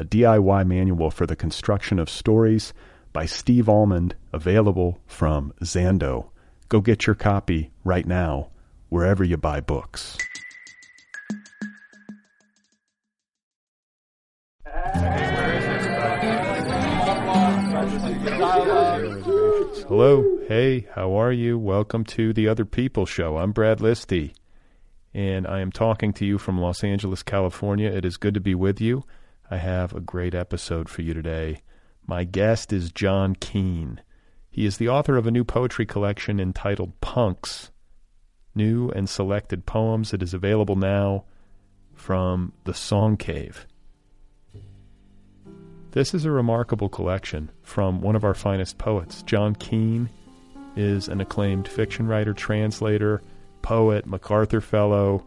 a DIY manual for the construction of stories by Steve Almond, available from Zando. Go get your copy right now, wherever you buy books. Hello, hey, how are you? Welcome to the Other People Show. I'm Brad Listi, and I am talking to you from Los Angeles, California. It is good to be with you. I have a great episode for you today. My guest is John Keene. He is the author of a new poetry collection entitled Punks New and Selected Poems. It is available now from The Song Cave. This is a remarkable collection from one of our finest poets. John Keene is an acclaimed fiction writer, translator, poet, MacArthur Fellow,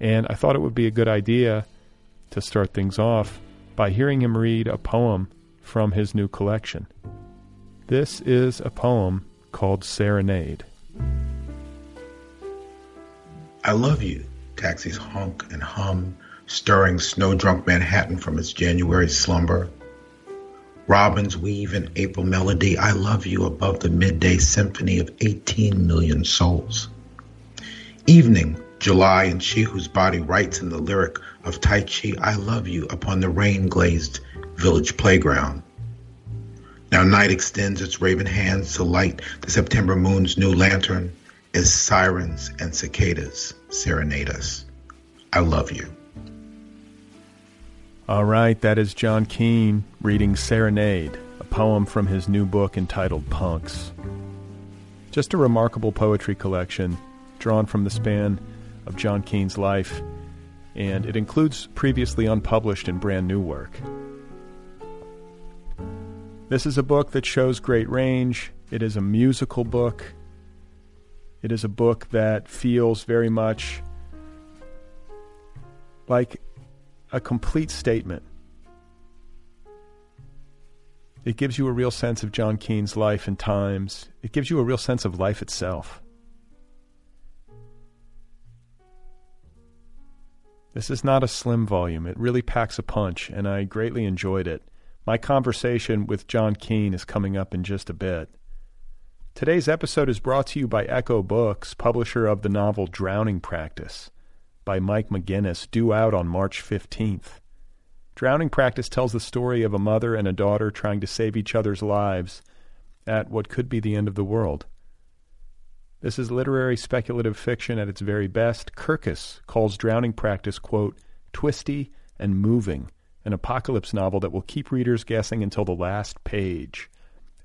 and I thought it would be a good idea to start things off by hearing him read a poem from his new collection. This is a poem called Serenade. I love you. Taxis honk and hum, stirring snow drunk Manhattan from its January slumber. Robins weave an April melody. I love you above the midday symphony of 18 million souls. Evening, July, and she whose body writes in the lyric of Tai Chi, I love you, upon the rain glazed village playground. Now night extends its raven hands to light the September moon's new lantern as sirens and cicadas serenade us. I love you. All right, that is John Keene reading Serenade, a poem from his new book entitled Punks. Just a remarkable poetry collection drawn from the span of John Keene's life, and it includes previously unpublished and brand new work. This is a book that shows great range. It is a musical book. It is a book that feels very much like a complete statement. It gives you a real sense of John Keene's life and times. It gives you a real sense of life itself. This is not a slim volume. It really packs a punch, and I greatly enjoyed it. My conversation with John Keene is coming up in just a bit. Today's episode is brought to you by Ecco Books, publisher of the novel Drowning Practice by Mike Meginnis, due out on March 15th. Drowning Practice tells the story of a mother and a daughter trying to save each other's lives at what could be the end of the world. This is literary speculative fiction at its very best. Kirkus calls Drowning Practice, quote, twisty and moving, an apocalypse novel that will keep readers guessing until the last page.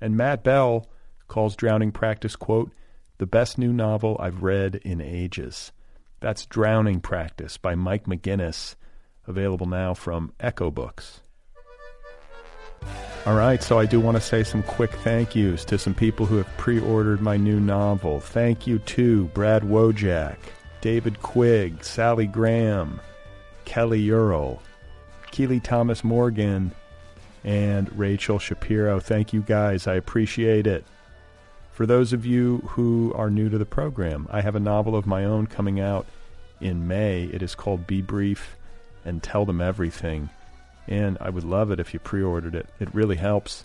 And Matt Bell calls Drowning Practice, quote, the best new novel I've read in ages. That's Drowning Practice by Mike Meginnis, available now from Ecco Books. All right, so I do want to say some quick thank yous to some people who have pre ordered my new novel. Thank you to Brad Wojak, David Quigg, Sally Graham, Kelly Earl, Keely Thomas Morgan, and Rachel Shapiro. Thank you guys. I appreciate it. For those of you who are new to the program, I have a novel of my own coming out in May. It is called Be Brief and Tell Them Everything and I would love it if you pre ordered it. It really helps.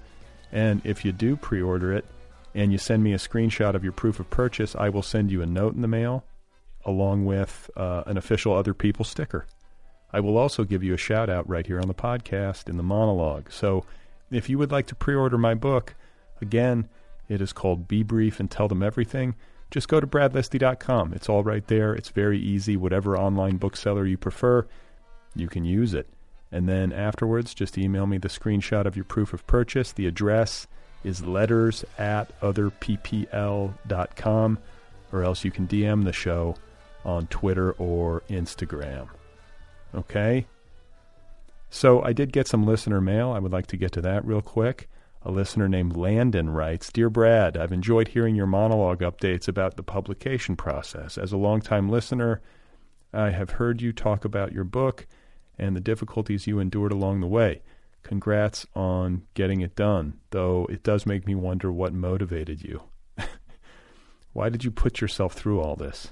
And if you do pre order it and you send me a screenshot of your proof of purchase, I will send you a note in the mail along with uh, an official Other People sticker. I will also give you a shout out right here on the podcast in the monologue. So if you would like to pre order my book, Again, it is called Be Brief and Tell Them Everything. Just go to bradlisti.com. It's all right there. It's very easy. Whatever online bookseller you prefer, you can use it. And then afterwards, just email me the screenshot of your proof of purchase. The address is letters at otherppl.com, or else you can DM the show on Twitter or Instagram. Okay? So I did get some listener mail. I would like to get to that real quick. A listener named Landon writes Dear Brad, I've enjoyed hearing your monologue updates about the publication process. As a longtime listener, I have heard you talk about your book and the difficulties you endured along the way. Congrats on getting it done, though it does make me wonder what motivated you. Why did you put yourself through all this?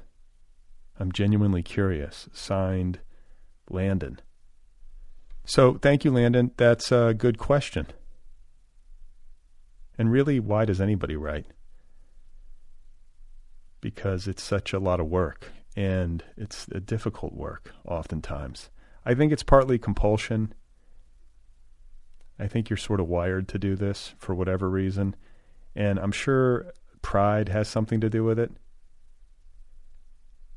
I'm genuinely curious. Signed, Landon. So, thank you, Landon. That's a good question. And really, why does anybody write? Because it's such a lot of work, and it's a difficult work oftentimes. I think it's partly compulsion. I think you're sort of wired to do this for whatever reason. And I'm sure pride has something to do with it.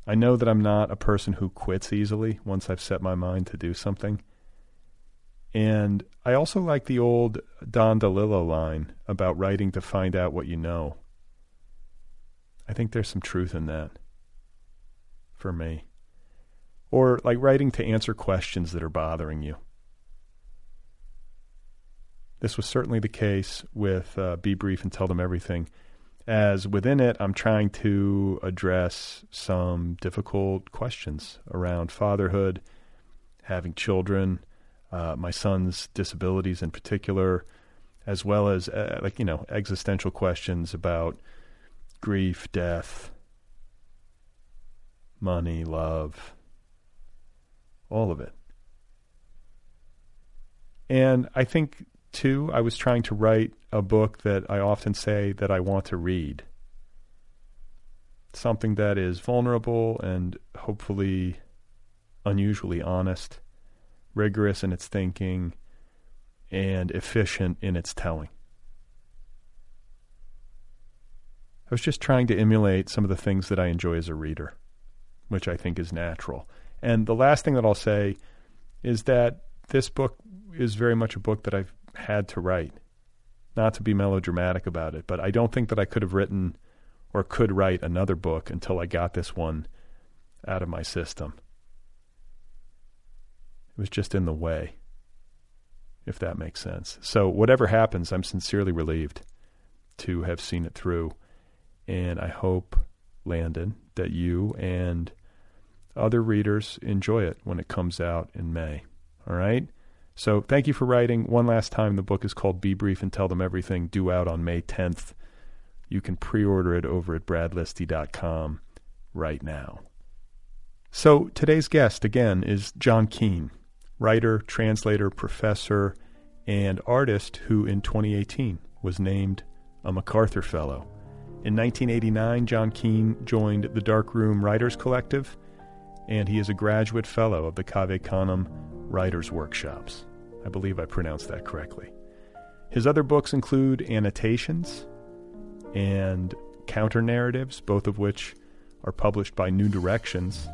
I know that I'm not a person who quits easily once I've set my mind to do something. And I also like the old Don DeLillo line about writing to find out what you know. I think there's some truth in that for me or like writing to answer questions that are bothering you. This was certainly the case with uh, Be Brief and Tell Them Everything, as within it, I'm trying to address some difficult questions around fatherhood, having children, uh, my son's disabilities in particular, as well as uh, like you know existential questions about grief, death, money, love, all of it. And I think, too, I was trying to write a book that I often say that I want to read. Something that is vulnerable and hopefully unusually honest, rigorous in its thinking, and efficient in its telling. I was just trying to emulate some of the things that I enjoy as a reader, which I think is natural. And the last thing that I'll say is that this book is very much a book that I've had to write. Not to be melodramatic about it, but I don't think that I could have written or could write another book until I got this one out of my system. It was just in the way, if that makes sense. So, whatever happens, I'm sincerely relieved to have seen it through. And I hope, Landon, that you and other readers enjoy it when it comes out in May. All right? So thank you for writing. One last time, the book is called Be Brief and Tell Them Everything, due out on May 10th. You can pre order it over at bradlisti.com right now. So today's guest, again, is John Keene, writer, translator, professor, and artist who in 2018 was named a MacArthur Fellow. In 1989, John Keene joined the Dark Room Writers Collective and he is a graduate fellow of the Cave Canem Writers' Workshops. I believe I pronounced that correctly. His other books include Annotations and Counternarratives, both of which are published by New Directions,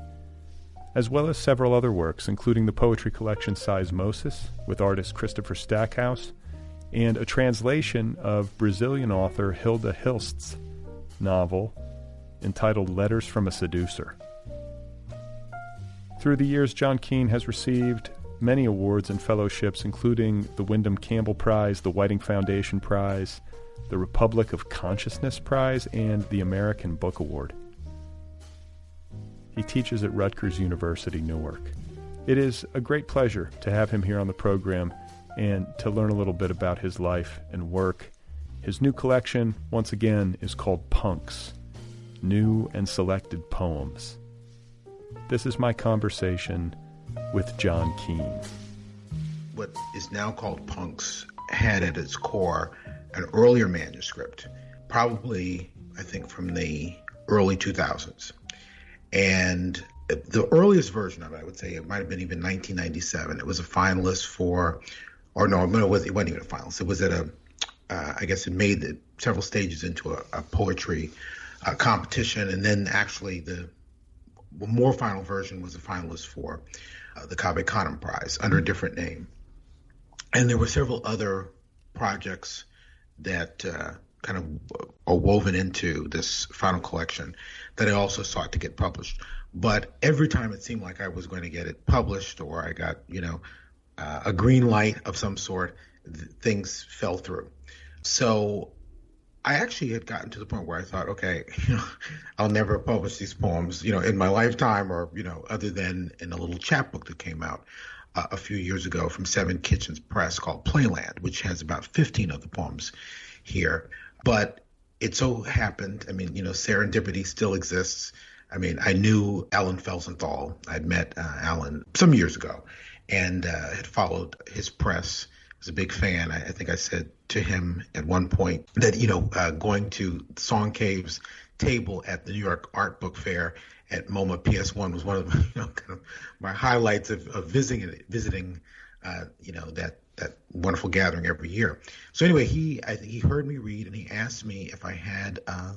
as well as several other works, including the poetry collection Seismosis with artist Christopher Stackhouse, and a translation of Brazilian author Hilda Hilst's novel entitled Letters from a Seducer. Through the years, John Keene has received many awards and fellowships, including the Windham Campbell Prize, the Whiting Foundation Prize, the Republic of Consciousness Prize, and the American Book Award. He teaches at Rutgers University, Newark. It is a great pleasure to have him here on the program and to learn a little bit about his life and work. His new collection, once again, is called Punks New and Selected Poems. This is my conversation with John Keene. What is now called Punks had at its core an earlier manuscript, probably, I think, from the early 2000s. And the earliest version of it, I would say, it might have been even 1997. It was a finalist for, or no, no it wasn't even a finalist. It was at a uh, I guess it made it several stages into a, a poetry uh, competition, and then actually the more final version was a finalist for uh, the Cave Canem Prize under a different name. And there were several other projects that uh, kind of are woven into this final collection that I also sought to get published. But every time it seemed like I was going to get it published or I got, you know, uh, a green light of some sort, th- things fell through. So I actually had gotten to the point where I thought, okay, you know, I'll never publish these poems, you know, in my lifetime or, you know, other than in a little chapbook that came out uh, a few years ago from Seven Kitchens Press called Playland, which has about 15 of the poems here. But it so happened, I mean, you know, serendipity still exists. I mean, I knew Alan Felsenthal. I'd met uh, Alan some years ago and uh, had followed his press. I was a big fan. I, I, think I said to him at one point that, you know, uh, going to Song Cave's table at the New York Art Book Fair at MoMA PS1 was one of you know, kind of my highlights of, of visiting, visiting uh, you know, that that wonderful gathering every year. So anyway, he I he heard me read and he asked me if I had uh,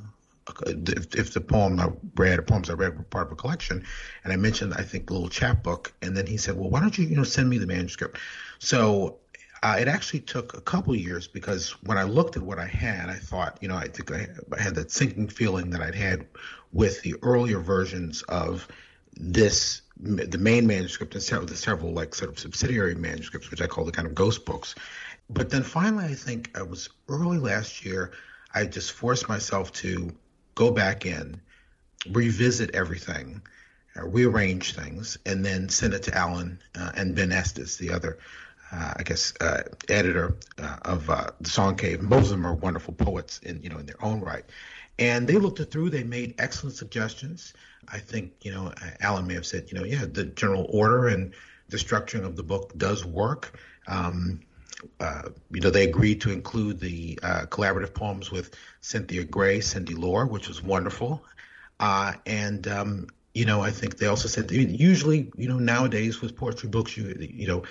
if, if the poem I read, or poems I read were part of a collection, and I mentioned I think a little chapbook, and then he said, well, why don't you you know send me the manuscript? So uh, it actually took a couple years because when I looked at what I had, I thought, you know, I think I, had that sinking feeling that I'd had with the earlier versions of this the main manuscript and several, the several like sort of subsidiary manuscripts, which I call the kind of ghost books. But then finally, I think I was early last year. I just forced myself to go back in, revisit everything, uh, rearrange things, and then send it to Alan uh, and Ben Estes, the other, uh, I guess, uh, editor uh, of uh, the Song Cave. Both of them are wonderful poets in you know in their own right. And they looked it through. They made excellent suggestions. I think, you know, Alan may have said, you know, yeah, the general order and the structuring of the book does work. Um, uh, you know, they agreed to include the uh, collaborative poems with Cynthia Gray, Cindy Lore, which was wonderful. And, um, you know, I think they also said usually, you know, nowadays with poetry books, you, you know,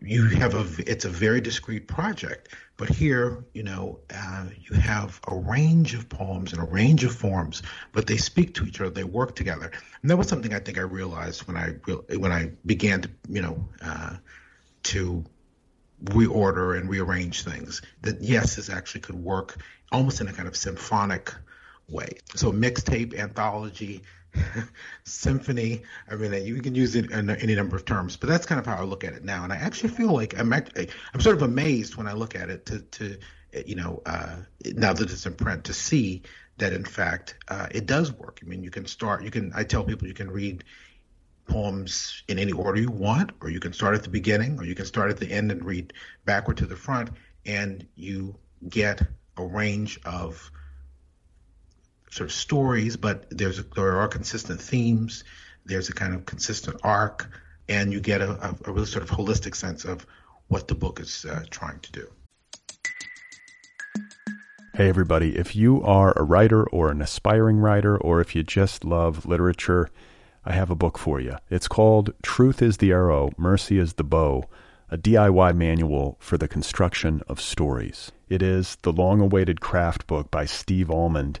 you have a it's a very discrete project but here you know uh, you have a range of poems and a range of forms but they speak to each other they work together. And that was something i think i realized when i when i began to you know uh, to reorder and rearrange things that yes this actually could work almost in a kind of symphonic way. So mixtape anthology symphony. I mean, you can use it in any number of terms, but that's kind of how I look at it now. And I actually feel like I'm I'm sort of amazed when I look at it to, to you know, uh, now that it's in print to see that in fact uh, it does work. I mean, you can start, you can, I tell people you can read poems in any order you want, or you can start at the beginning, or you can start at the end and read backward to the front, and you get a range of sort of stories, but there's there are consistent themes. There's a kind of consistent arc, and you get a, a really sort of holistic sense of what the book is uh, trying to do. Hey, everybody. If you are a writer or an aspiring writer, or if you just love literature, I have a book for you. It's called Truth is the Arrow, Mercy is the Bow, a DIY manual for the construction of stories. It is the long awaited craft book by Steve Almond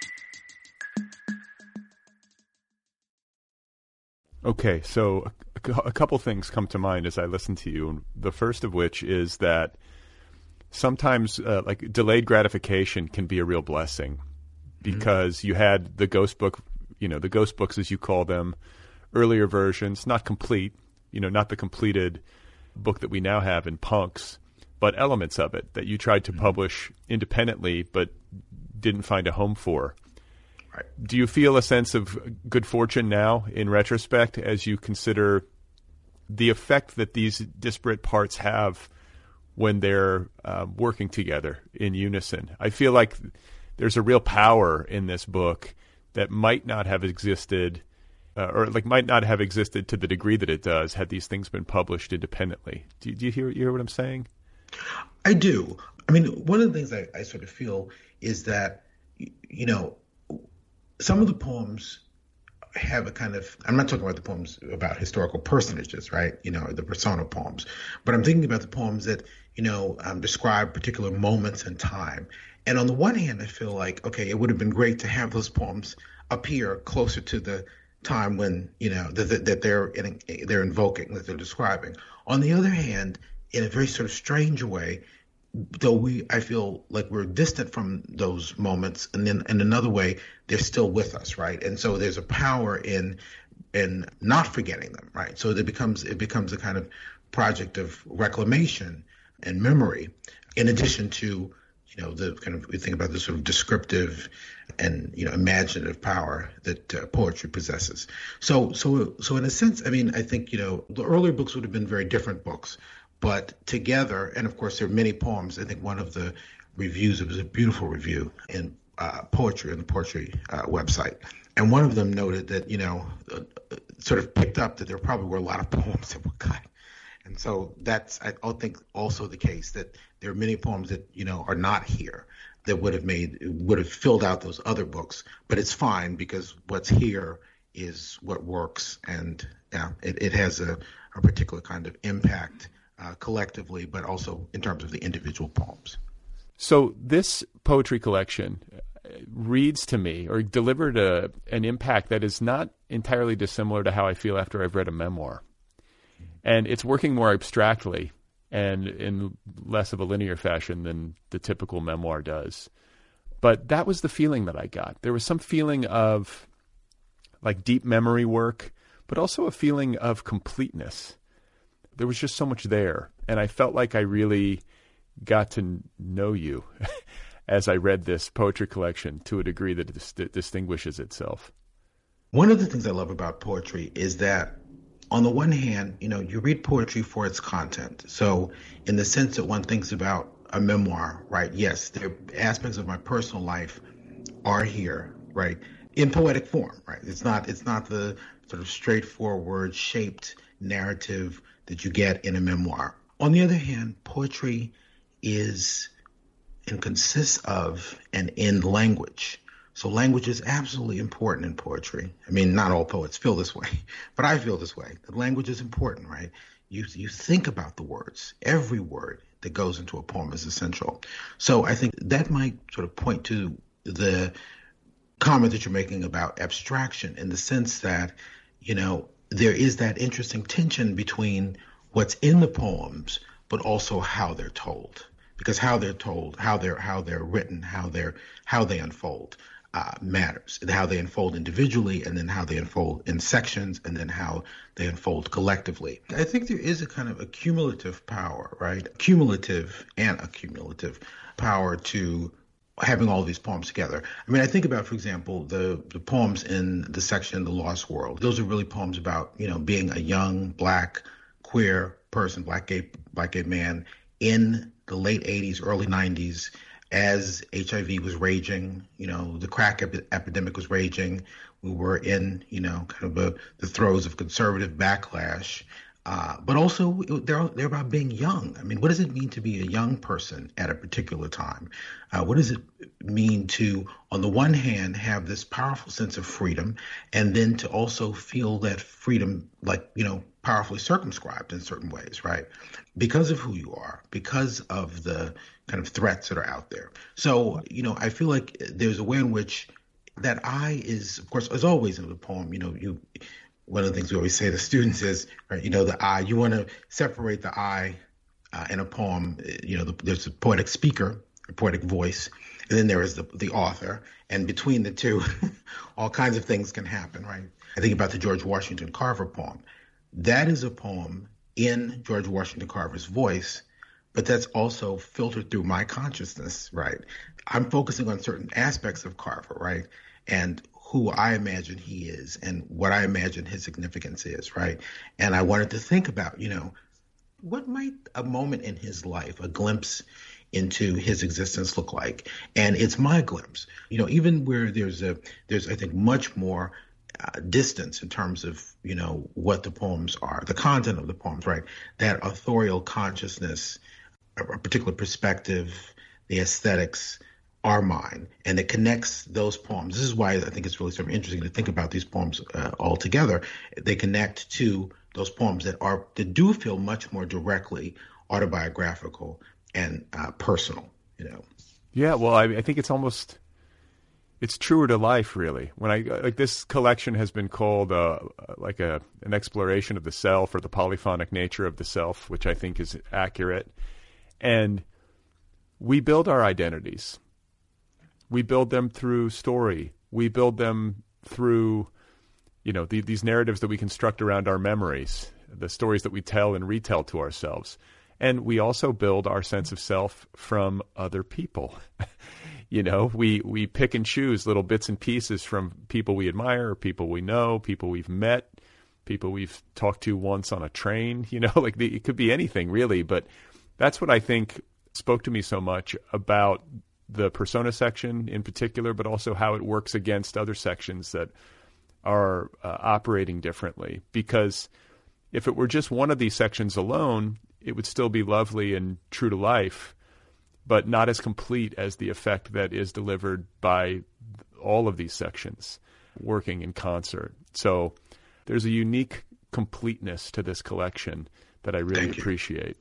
Okay, so a, a couple things come to mind as I listen to you. The first of which is that sometimes, uh, like delayed gratification, can be a real blessing mm-hmm. because mm-hmm. you had the ghost book, you know, the ghost books as you call them, earlier versions, not complete, you know, not the completed book that we now have in Punks, but elements of it that you tried to mm-hmm. publish independently but didn't find a home for. Do you feel a sense of good fortune now in retrospect as you consider the effect that these disparate parts have when they're uh, working together in unison? I feel like there's a real power in this book that might not have existed uh, or like might not have existed to the degree that it does had these things been published independently. Do, do you hear you hear what I'm saying? I do. I mean, one of the things I, I sort of feel is that you know some of the poems have a kind of I'm not talking about the poems about historical personages, right? You know, the persona poems, but I'm thinking about the poems that you know um, describe particular moments in time. And on the one hand, I feel like okay, it would have been great to have those poems appear closer to the time when you know that, that they're in, they're invoking that they're describing. On the other hand, in a very sort of strange way, though we I feel like we're distant from those moments, and then in another way they're still with us, right? And so there's a power in in not forgetting them, right? So it becomes it becomes a kind of project of reclamation and memory, in addition to you know the kind of we think about the sort of descriptive and you know imaginative power that uh, poetry possesses. So so so in a sense, I mean, I think you know the earlier books would have been very different books, but together, and of course there are many poems. I think one of the reviews it was a beautiful review in uh, poetry on the poetry uh, website, and one of them noted that you know uh, sort of picked up that there probably were a lot of poems that were cut. And so that's I think also the case that there are many poems that you know are not here that would have made would have filled out those other books, but it's fine because what's here is what works, and yeah, it, it has a, a particular kind of impact uh, collectively, but also in terms of the individual poems. So this poetry collection uh, reads to me or delivered a, an impact that is not entirely dissimilar to how I feel after I've read a memoir and it's working more abstractly and in less of a linear fashion than the typical memoir does. But that was the feeling that I got. There was some feeling of like deep memory work, but also a feeling of completeness. There was just so much there. And I felt like I really got to know you as I read this poetry collection to a degree that, dis- distinguishes itself. One of the things I love about poetry is that on the one hand, you know, you read poetry for its content. So, in the sense that one thinks about a memoir, right? Yes, the aspects of my personal life are here, right? In poetic form, right? It's not it's not the sort of straightforward shaped narrative that you get in a memoir. On the other hand, poetry is and consists of and in language. So language is absolutely important in poetry. I mean, not all poets feel this way, but I feel this way. The language is important, right? You you think about the words. Every word that goes into a poem is essential. So I think that might sort of point to the comment that you're making about abstraction in the sense that, you know, there is that interesting tension between what's in the poems, but also how they're told. Because how they're told, how they're how they're written, how they're how they unfold uh, matters how they unfold individually and then how they unfold in sections and then how they unfold collectively. I think there is a kind of accumulative power, right? Cumulative and accumulative power to having all these poems together. I mean, I think about, for example, the the poems in the section "The Lost World." Those are really poems about you know being a young black queer person, black gay black gay man in the late '80s, early '90s as HIV was raging, you know, the crack ep- epidemic was raging. We were in, you know, kind of a, the throes of conservative backlash. Uh, but also, they're, they're about being young. I mean, what does it mean to be a young person at a particular time? Uh, what does it mean to, on the one hand, have this powerful sense of freedom, and then to also feel that freedom, like, you know, powerfully circumscribed in certain ways, right? Because of who you are, because of the kind of threats that are out there. So, you know, I feel like there's a way in which that I is, of course, as always in the poem, you know, you one of the things we always say to students is, right, you know, the I, you want to separate the I uh, in a poem. You know, the, there's a poetic speaker, a poetic voice, and then there is the, the author. And between the two, all kinds of things can happen, right? I think about the George Washington Carver poem. that is a poem in George Washington Carver's voice, but that's also filtered through my consciousness, right? I'm focusing on certain aspects of Carver, right? And who I imagine he is and what I imagine his significance is, right? And I wanted to think about, you know, what might a moment in his life, a glimpse into his existence look like? And it's my glimpse. You know, even where there's a there's I think much more uh, distance in terms of you know what the poems are, the content of the poems, right? That authorial consciousness, a, a particular perspective, the aesthetics are mine, and it connects those poems. This is why I think it's really sort of interesting to think about these poems uh, all together. They connect to those poems that are that do feel much more directly autobiographical and uh, personal. You know. Yeah, well, I, I think it's almost it's truer to life, really. When I like this collection has been called uh, like a an exploration of the self or the polyphonic nature of the self, which I think is accurate. And we build our identities. We build them through story. We build them through, you know, the, these narratives that we construct around our memories, the stories that we tell and retell to ourselves. And we also build our sense of self from other people. you know, we, we pick and choose little bits and pieces from people we admire, people we know, people we've met, people we've talked to once on a train, you know, like the, it could be anything really. But that's what I think spoke to me so much about the persona section in particular, but also how it works against other sections that are uh, operating differently. Because if it were just one of these sections alone, it would still be lovely and true to life, but not as complete as the effect that is delivered by all of these sections working in concert. So there's a unique completeness to this collection that I really appreciate.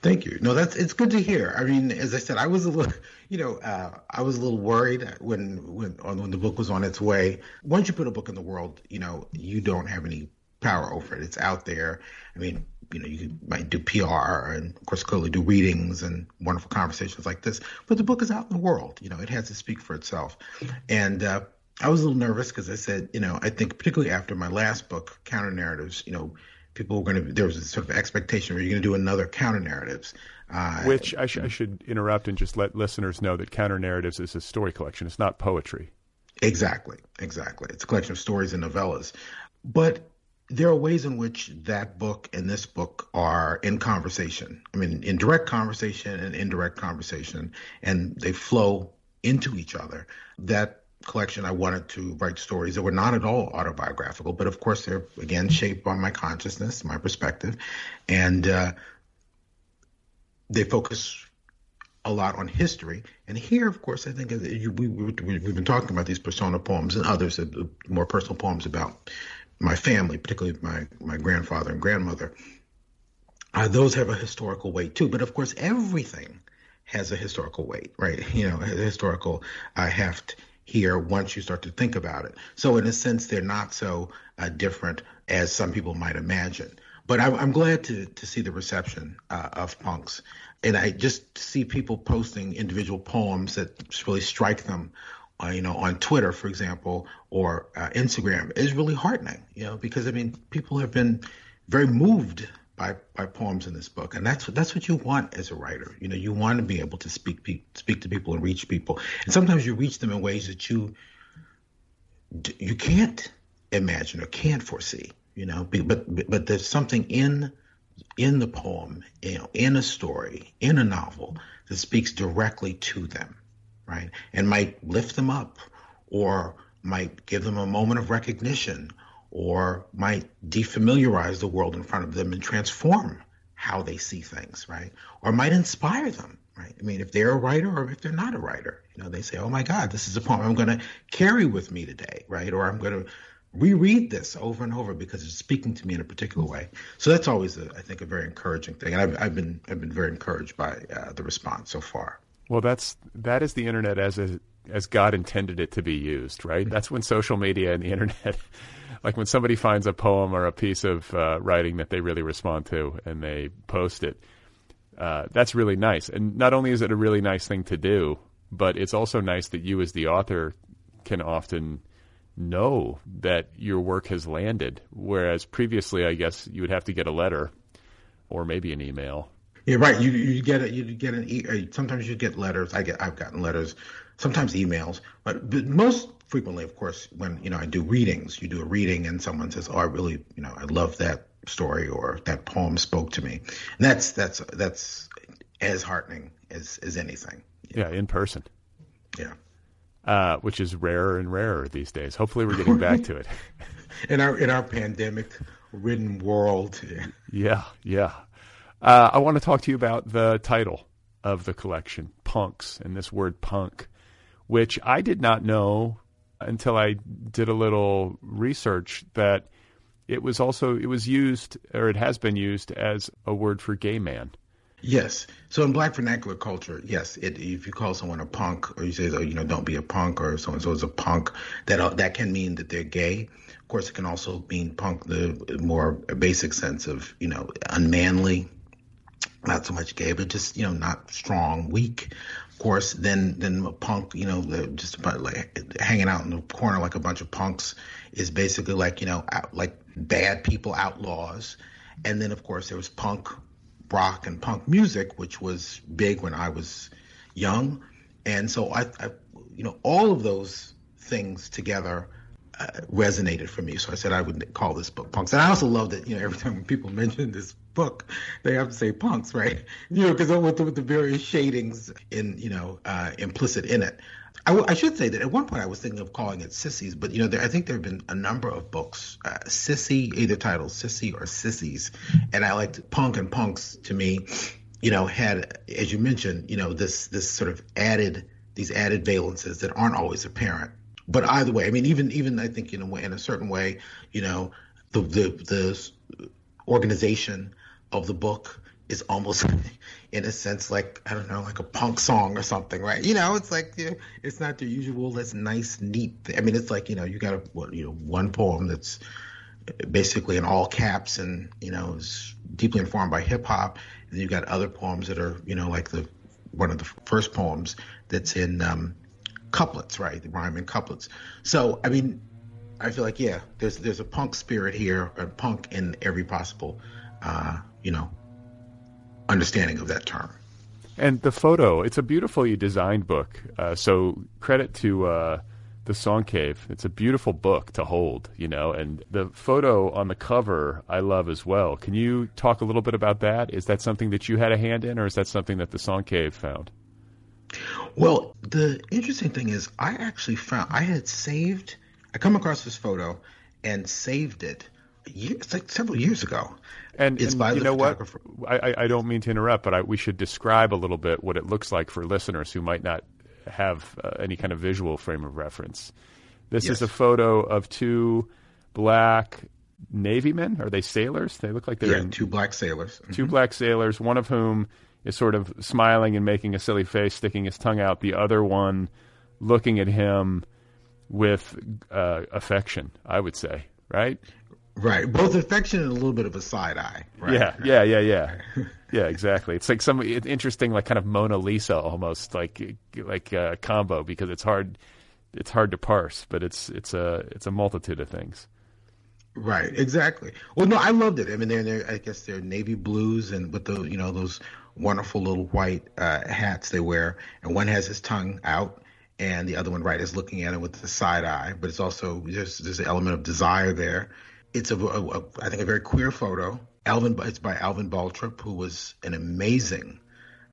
Thank you. No, that's it's good to hear. I mean, as I said, I was a little, you know, uh, I was a little worried when when when the book was on its way. Once you put a book in the world, you know, you don't have any power over it. It's out there. I mean, you know, you might do PR and of course clearly do readings and wonderful conversations like this, but the book is out in the world. You know, it has to speak for itself. And uh, I was a little nervous because I said, you know, I think particularly after my last book, Counternarratives, you know people were going to there was a sort of expectation where you're going to do another counter narratives? Uh, which I, sh- I, should interrupt and just let listeners know that counter narratives is a story collection. It's not poetry. Exactly. Exactly. It's a collection of stories and novellas. But there are ways in which that book and this book are in conversation. I mean in direct conversation and indirect conversation. And they flow into each other that collection, I wanted to write stories that were not at all autobiographical, but of course they're again shaped by my consciousness, my perspective, and uh, they focus a lot on history. And here, of course, I think we, we, have been talking about these persona poems and others, uh, more personal poems about my family, particularly my my grandfather and grandmother. Uh, those have a historical weight too, but of course, everything has a historical weight, right? You know, historical uh, heft here once you start to think about it. So in a sense, they're not so uh, different as some people might imagine. But I'm, I'm glad to to see the reception uh, of punks, and I just see people posting individual poems that really strike them. Uh, you know, on Twitter, for example, or uh, Instagram is really heartening. You know, because I mean, people have been very moved by by poems in this book, and that's that's what you want as a writer. You know, you want to be able to speak pe- speak to people and reach people, and sometimes you reach them in ways that you you can't imagine or can't foresee. You know, but but there's something in in the poem, you know, in a story, in a novel that speaks directly to them, right, and might lift them up, or might give them a moment of recognition or might defamiliarize the world in front of them and transform how they see things, right? Or might inspire them, right? I mean, if they're a writer or if they're not a writer, you know, they say, oh my God, this is a poem I'm going to carry with me today, right? Or I'm going to reread this over and over because it's speaking to me in a particular way. So that's always, a, I think, a very encouraging thing. And I've, I've been, I've been very encouraged by uh, the response so far. Well, that's that is the internet as as God intended it to be used, right? That's when social media and the internet like when somebody finds a poem or a piece of uh, writing that they really respond to and they post it. Uh, that's really nice. And not only is it a really nice thing to do, but it's also nice that you, as the author, can often know that your work has landed. Whereas previously, I guess you would have to get a letter or maybe an email. Yeah, right. You you get it. You get an. E- uh, sometimes you get letters. I get. I've gotten letters. Sometimes emails, but, but most frequently, of course, when you know I do readings, you do a reading and someone says, "Oh, I really, you know, I love that story or that poem spoke to me," and that's that's that's as heartening as as anything. Yeah, in person. Yeah. Uh, which is rarer and rarer these days. Hopefully, we're getting back to it. in our in our pandemic ridden world. Yeah, yeah. Uh, I want to talk to you about the title of the collection, Punks, and this word punk, which I did not know until I did a little research that it was also it was used or it has been used as a word for gay man. Yes. So in black vernacular culture, yes, it, if you call someone a punk or you say, oh, you know, don't be a punk or so and so is a punk, that uh, that can mean that they're gay. Of course, it can also mean punk the more basic sense of, you know, unmanly, not so much gay, but just you know not strong, weak. Of course, then then punk, you know, just about like hanging out in the corner like a bunch of punks is basically like you know out, like bad people, outlaws. And then of course there was punk rock and punk music, which was big when I was young, and so I, I you know, all of those things together resonated for me. So I said I would call this book punks. And I also love that you know every time people mention this book, they have to say punks, right? You know, because with, with the various shadings in you know uh, implicit in it. I, w- I should say that at one point I was thinking of calling it Sissies, but you know there, I think there have been a number of books, uh, Sissy, either titled Sissy or Sissies, and I liked punk and punks to me. You know, had as you mentioned, you know this this sort of added these added valences that aren't always apparent but either way, I mean, even even I think in a way, in a certain way, you know, the the the organization of the book is almost in a sense like I don't know, like a punk song or something, right? You know, it's like you know, it's not the usual. That's nice, neat. I mean, it's like you know, you got a you know one poem that's basically in all caps and you know is deeply informed by hip hop, and you got other poems that are you know like the one of the first poems that's in um, couplets, right? The rhyme in couplets. So, I mean, I feel like yeah, there's there's a punk spirit here, a punk in every possible, uh, you know, understanding of that term. And the photo, it's a beautifully designed book. Uh, so credit to uh, the Song Cave. It's a beautiful book to hold, you know. And the photo on the cover, I love as well. Can you talk a little bit about that? Is that something that you had a hand in, or is that something that the Song Cave found? Well, the interesting thing is, I actually found I had saved. I come across this photo and saved it. It's like several years ago. And, it's and by you know what? I, I don't mean to interrupt, but I, we should describe a little bit what it looks like for listeners who might not have uh, any kind of visual frame of reference. This yes. is a photo of two black Navy men. Are they sailors? They look like they're yeah, in, two black sailors. 2 mm-hmm. black sailors. One of whom is sort of smiling and making a silly face, sticking his tongue out. The other one looking at him with uh, affection, I would say, right? Right, both affection and a little bit of a side eye. Right? Yeah, yeah, yeah, yeah, yeah. Exactly. It's like some interesting, like kind of Mona Lisa almost, like like a combo because it's hard, it's hard to parse, but it's it's a it's a multitude of things. Right, exactly. Well, no, I loved it. I mean, they're, they're I guess they're navy blues and with the you know those wonderful little white uh, hats they wear, and one has his tongue out, and the other one right is looking at it with the side eye. But it's also there's there's an element of desire there. It's a, a, a I think a very queer photo. Alvin, it's by Alvin Baltrop, who was an amazing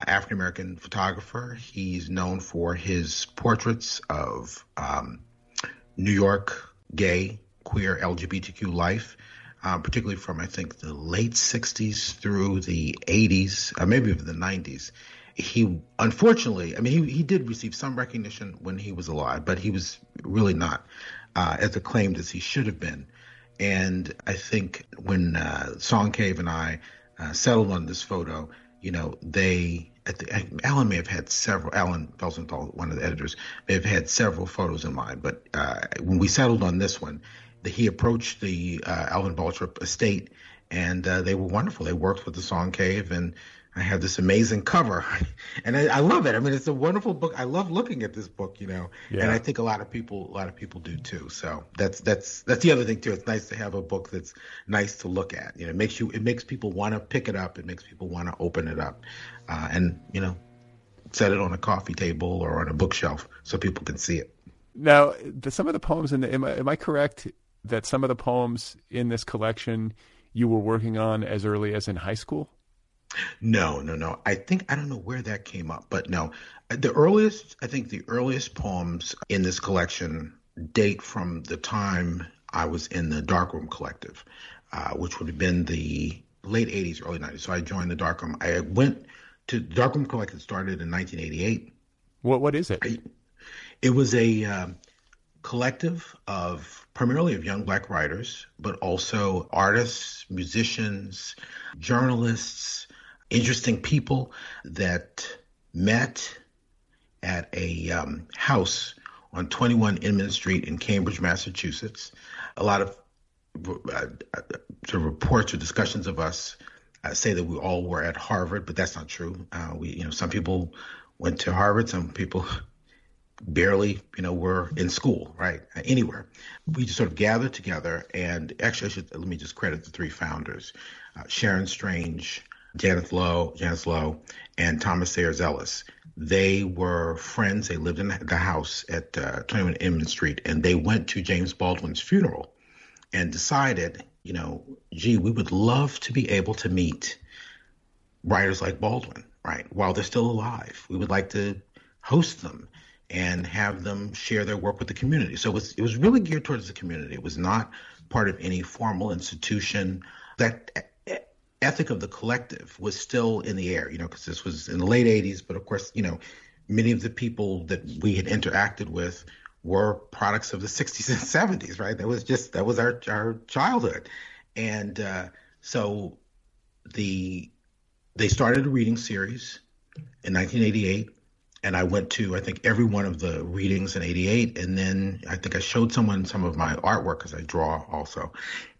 African American photographer. He's known for his portraits of um, New York gay, queer, LGBTQ life uh, particularly from I think the late '60s through the '80s, uh, maybe even the '90s. He unfortunately, I mean, he, he did receive some recognition when he was alive, but he was really not uh, as acclaimed as he should have been. And I think when uh, Song Cave and I uh, settled on this photo, you know, they the, Alan may have had several. Alan Felsenthal, one of the editors, may have had several photos in mind, but uh, when we settled on this one, he approached the uh, Alvin Baltrop estate and uh, they were wonderful. They worked with the Song Cave, and I have this amazing cover, and I, I, love it. I mean, it's a wonderful book. I love looking at this book, you know, yeah. and I think a lot of people, a lot of people do too. So that's that's that's the other thing too. It's nice to have a book that's nice to look at. You know, it makes you, it makes people want to pick it up. It makes people want to open it up, uh, and you know, set it on a coffee table or on a bookshelf so people can see it. Now, the, some of the poems in the, am I, am I correct that some of the poems in this collection you were working on as early as in high school? No, no, no. I think I don't know where that came up, but no. The earliest, I think the earliest poems in this collection date from the time I was in the Dark Room Collective, uh, which would have been the late 80s, early 90s. So I joined the Dark Room. I went to Dark Room Collective started in 1988. What what is it? I, it was a uh, collective of primarily of young black writers, but also artists, musicians, journalists, interesting people that met at a um, house on 21 Inman Street in Cambridge, Massachusetts. A lot of uh, uh, sort of reports or discussions of us uh, say that we all were at Harvard, but that's not true. Uh, we, you know, some people went to Harvard, some people barely, you know, were in school, right? Anywhere. We just sort of gathered together, and actually, I should let me just credit the three founders: uh, Sharon Strange, Janet Lowe, Janice Lowe, and Thomas Sayers Ellis. They were friends. They lived in the house at uh, 21 Inman Street, and they went to James Baldwin's funeral and decided, you know, gee, we would love to be able to meet writers like Baldwin, right, while they're still alive. We would like to host them and have them share their work with the community. So it was, it was really geared towards the community. It was not part of any formal institution. That ethic of the collective was still in the air, you know, because this was in the late 80s. But of course, you know, many of the people that we had interacted with were products of the 60s and 70s, right? That was just, that was our, our childhood. And uh, so the, they started a reading series in 1988 and I went to I think every one of the readings in '88, and then I think I showed someone some of my artwork because I draw also,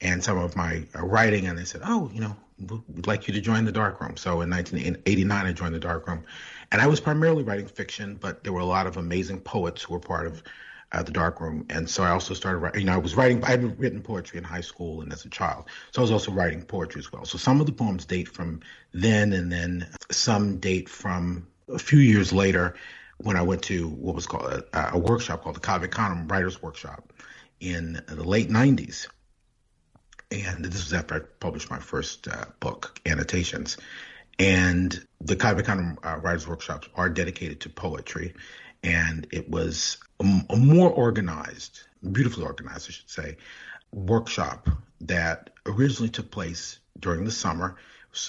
and some of my uh, writing, and they said, "Oh, you know, we'd like you to join the Dark Room." So in 1989, I joined the Dark Room, and I was primarily writing fiction, but there were a lot of amazing poets who were part of uh, the Dark Room, and so I also started writing. You know, I was writing. I had written poetry in high school and as a child, so I was also writing poetry as well. So some of the poems date from then, and then some date from a few years later when I went to what was called a, a workshop called the Cave Canem Writers Workshop in the late 90s. And this was after I published my first uh, book, Annotations. And the Cave Canem uh, Writers Workshops are dedicated to poetry. And it was a, a more organized, beautifully organized, I should say, workshop that originally took place during the summer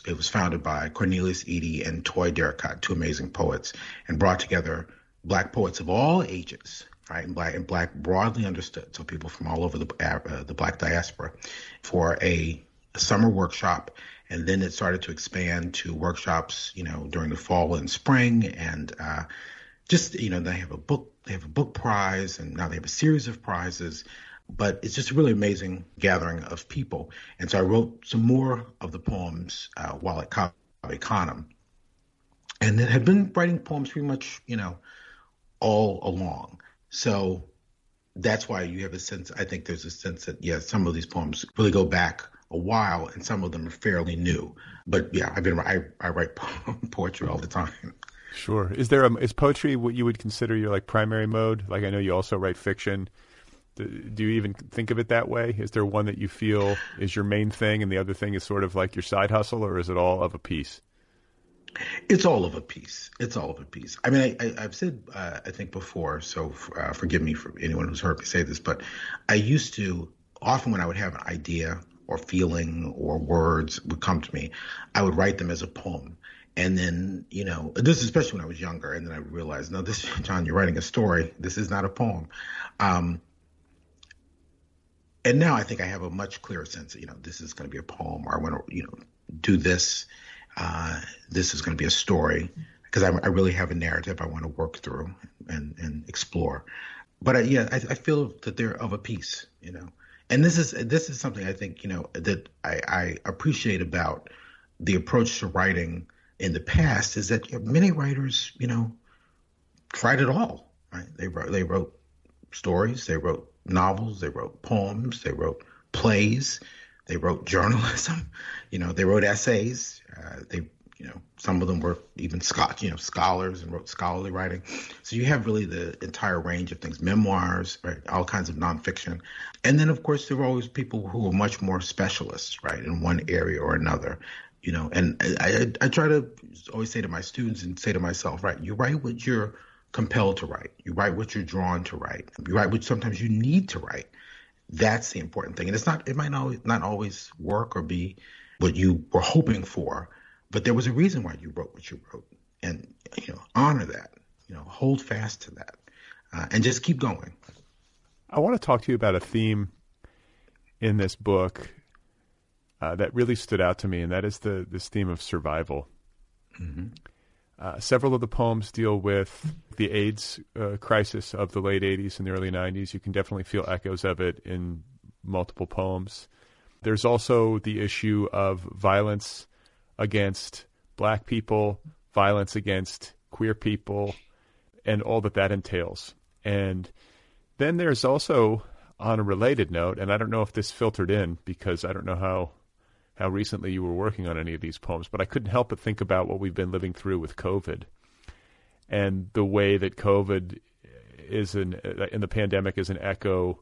it was founded by Cornelius Eady and Toi Derricotte, two amazing poets, and brought together black poets of all ages, right, and black and black broadly understood, so people from all over the uh, the black diaspora, for a, a summer workshop, and then it started to expand to workshops, you know, during the fall and spring, and uh, just you know they have a book they have a book prize, and now they have a series of prizes but it's just a really amazing gathering of people. And so I wrote some more of the poems uh, while at Canem, and then had been writing poems pretty much, you know, all along. So that's why you have a sense. I think there's a sense that yeah, some of these poems really go back a while, and some of them are fairly new. But yeah, I've been I, I write poetry all the time. Sure. Is there a is poetry what you would consider your like primary mode? Like I know you also write fiction do you even think of it that way? Is there one that you feel is your main thing, and the other thing is sort of like your side hustle, or is it all of a piece? It's all of a piece. It's all of a piece. I mean, I, have said uh, I think before, so uh, forgive me for anyone who's heard me say this, but I used to often when I would have an idea or feeling or words would come to me, I would write them as a poem. And then, you know, this especially when I was younger, and then I realized, no, this, John, you're writing a story. This is not a poem. Um, and now I think I have a much clearer sense that, you know, this is going to be a poem or I want to, you know, do this. Uh, this is going to be a story because I, I, really have a narrative I want to work through and, and explore. But I, yeah, I, I, feel that they're of a piece, you know, and this is this is something I think you know that I, I appreciate about the approach to writing in the past is that many writers, you know, tried it all. Right? They wrote they wrote stories, they wrote novels, they wrote poems, they wrote plays, they wrote journalism, you know, they wrote essays, uh, they you know, some of them were even Scott, you know, scholars and wrote scholarly writing. So you have really the entire range of things, memoirs, right, all kinds of nonfiction. And then, of course, there were always people who were much more specialists, right, in one area or another, you know. And I, I, I try to always say to my students and say to myself, right, you write what you're compelled to write. You write what you're drawn to write. You write what sometimes you need to write. That's the important thing. And it's not, it might not, not always work or be what you were hoping for but there was a reason why you wrote what you wrote, and you know, honor that. You know, hold fast to that, uh, and just keep going. I want to talk to you about a theme in this book uh, that really stood out to me, and that is the this theme of survival. Mm-hmm. Uh, several of the poems deal with the AIDS uh, crisis of the late 80s and the early 90s. You can definitely feel echoes of it in multiple poems. There's also the issue of violence against black people, violence against queer people, and all that that entails. And then there's also, on a related note, and I don't know if this filtered in because I don't know how how recently you were working on any of these poems, but I couldn't help but think about what we've been living through with COVID and the way that COVID is an in the pandemic is an echo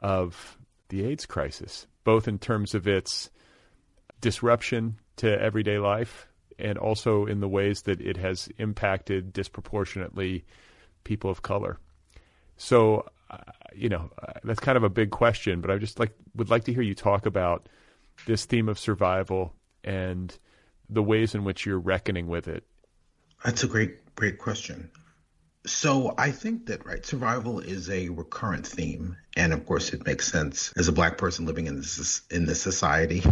of the AIDS crisis, both in terms of its disruption to everyday life and also in the ways that it has impacted disproportionately people of color. So, uh, you know, uh, that's kind of a big question, but I just like would like to hear you talk about this theme of survival and the ways in which you're reckoning with it. That's a great, great question. So I think that right survival is a recurrent theme, and of course it makes sense as a black person living in this in this society.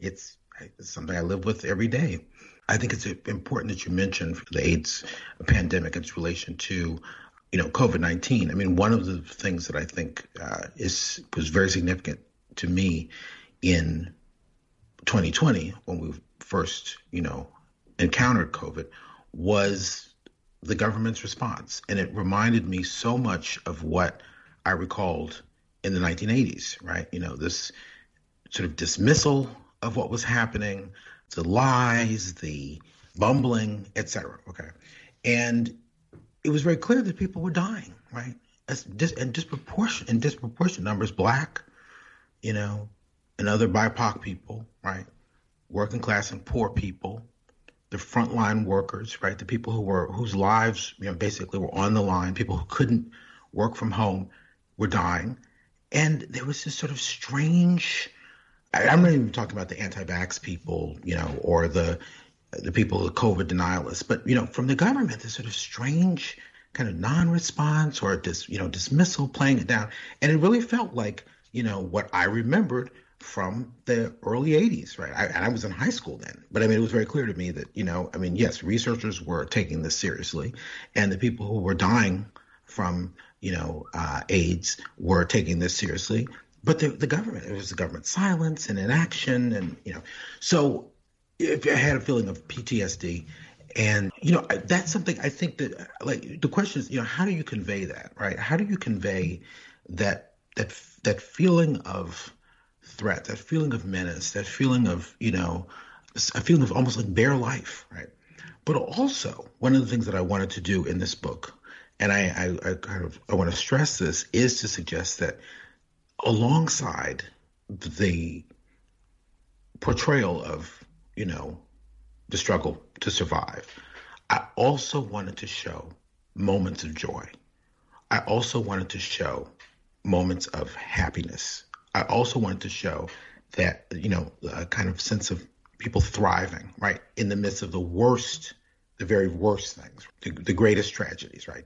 it's it's something I live with every day. I think it's important that you mention the AIDS pandemic its relation to, you know, COVID nineteen. I mean, one of the things that I think uh, is was very significant to me in 2020 when we first, you know, encountered COVID was the government's response, and it reminded me so much of what I recalled in the 1980s. Right, you know, this sort of dismissal of what was happening, the lies, the bumbling, etc. Okay, and it was very clear that people were dying, right? As dis- in disproportion in disproportionate numbers, black, you know, and other BIPOC people, right? Working class and poor people, the frontline workers, right? The people who were whose lives, you know, basically were on the line, people who couldn't work from home were dying. And there was this sort of strange I, am not even talking about the anti-vax people, you know, or the the people, the COVID denialists, but you know, from the government, this sort of strange kind of non-response or dis, you know, dismissal, playing it down, and it really felt like you know what I remembered from the early 80s, right? I, and I was in high school then, but I mean, it was very clear to me that you know, I mean, yes, researchers were taking this seriously, and the people who were dying from you know uh, AIDS were taking this seriously but the, the government, it was the government silence and inaction, and you know, so if I had a feeling of PTSD, and you know, that's something I think that like the question is, you know, how do you convey that, right? How do you convey that that that feeling of threat, that feeling of menace, that feeling of you know, a feeling of almost like bare life, right? But also, one of the things that I wanted to do in this book, and I, I, I kind of I want to stress this, is to suggest that alongside the portrayal of, you know, the struggle to survive, I also wanted to show moments of joy. I also wanted to show moments of happiness. I also wanted to show that, you know, a kind of sense of people thriving, right, in the midst of the worst, the very worst things, the, the greatest tragedies, right,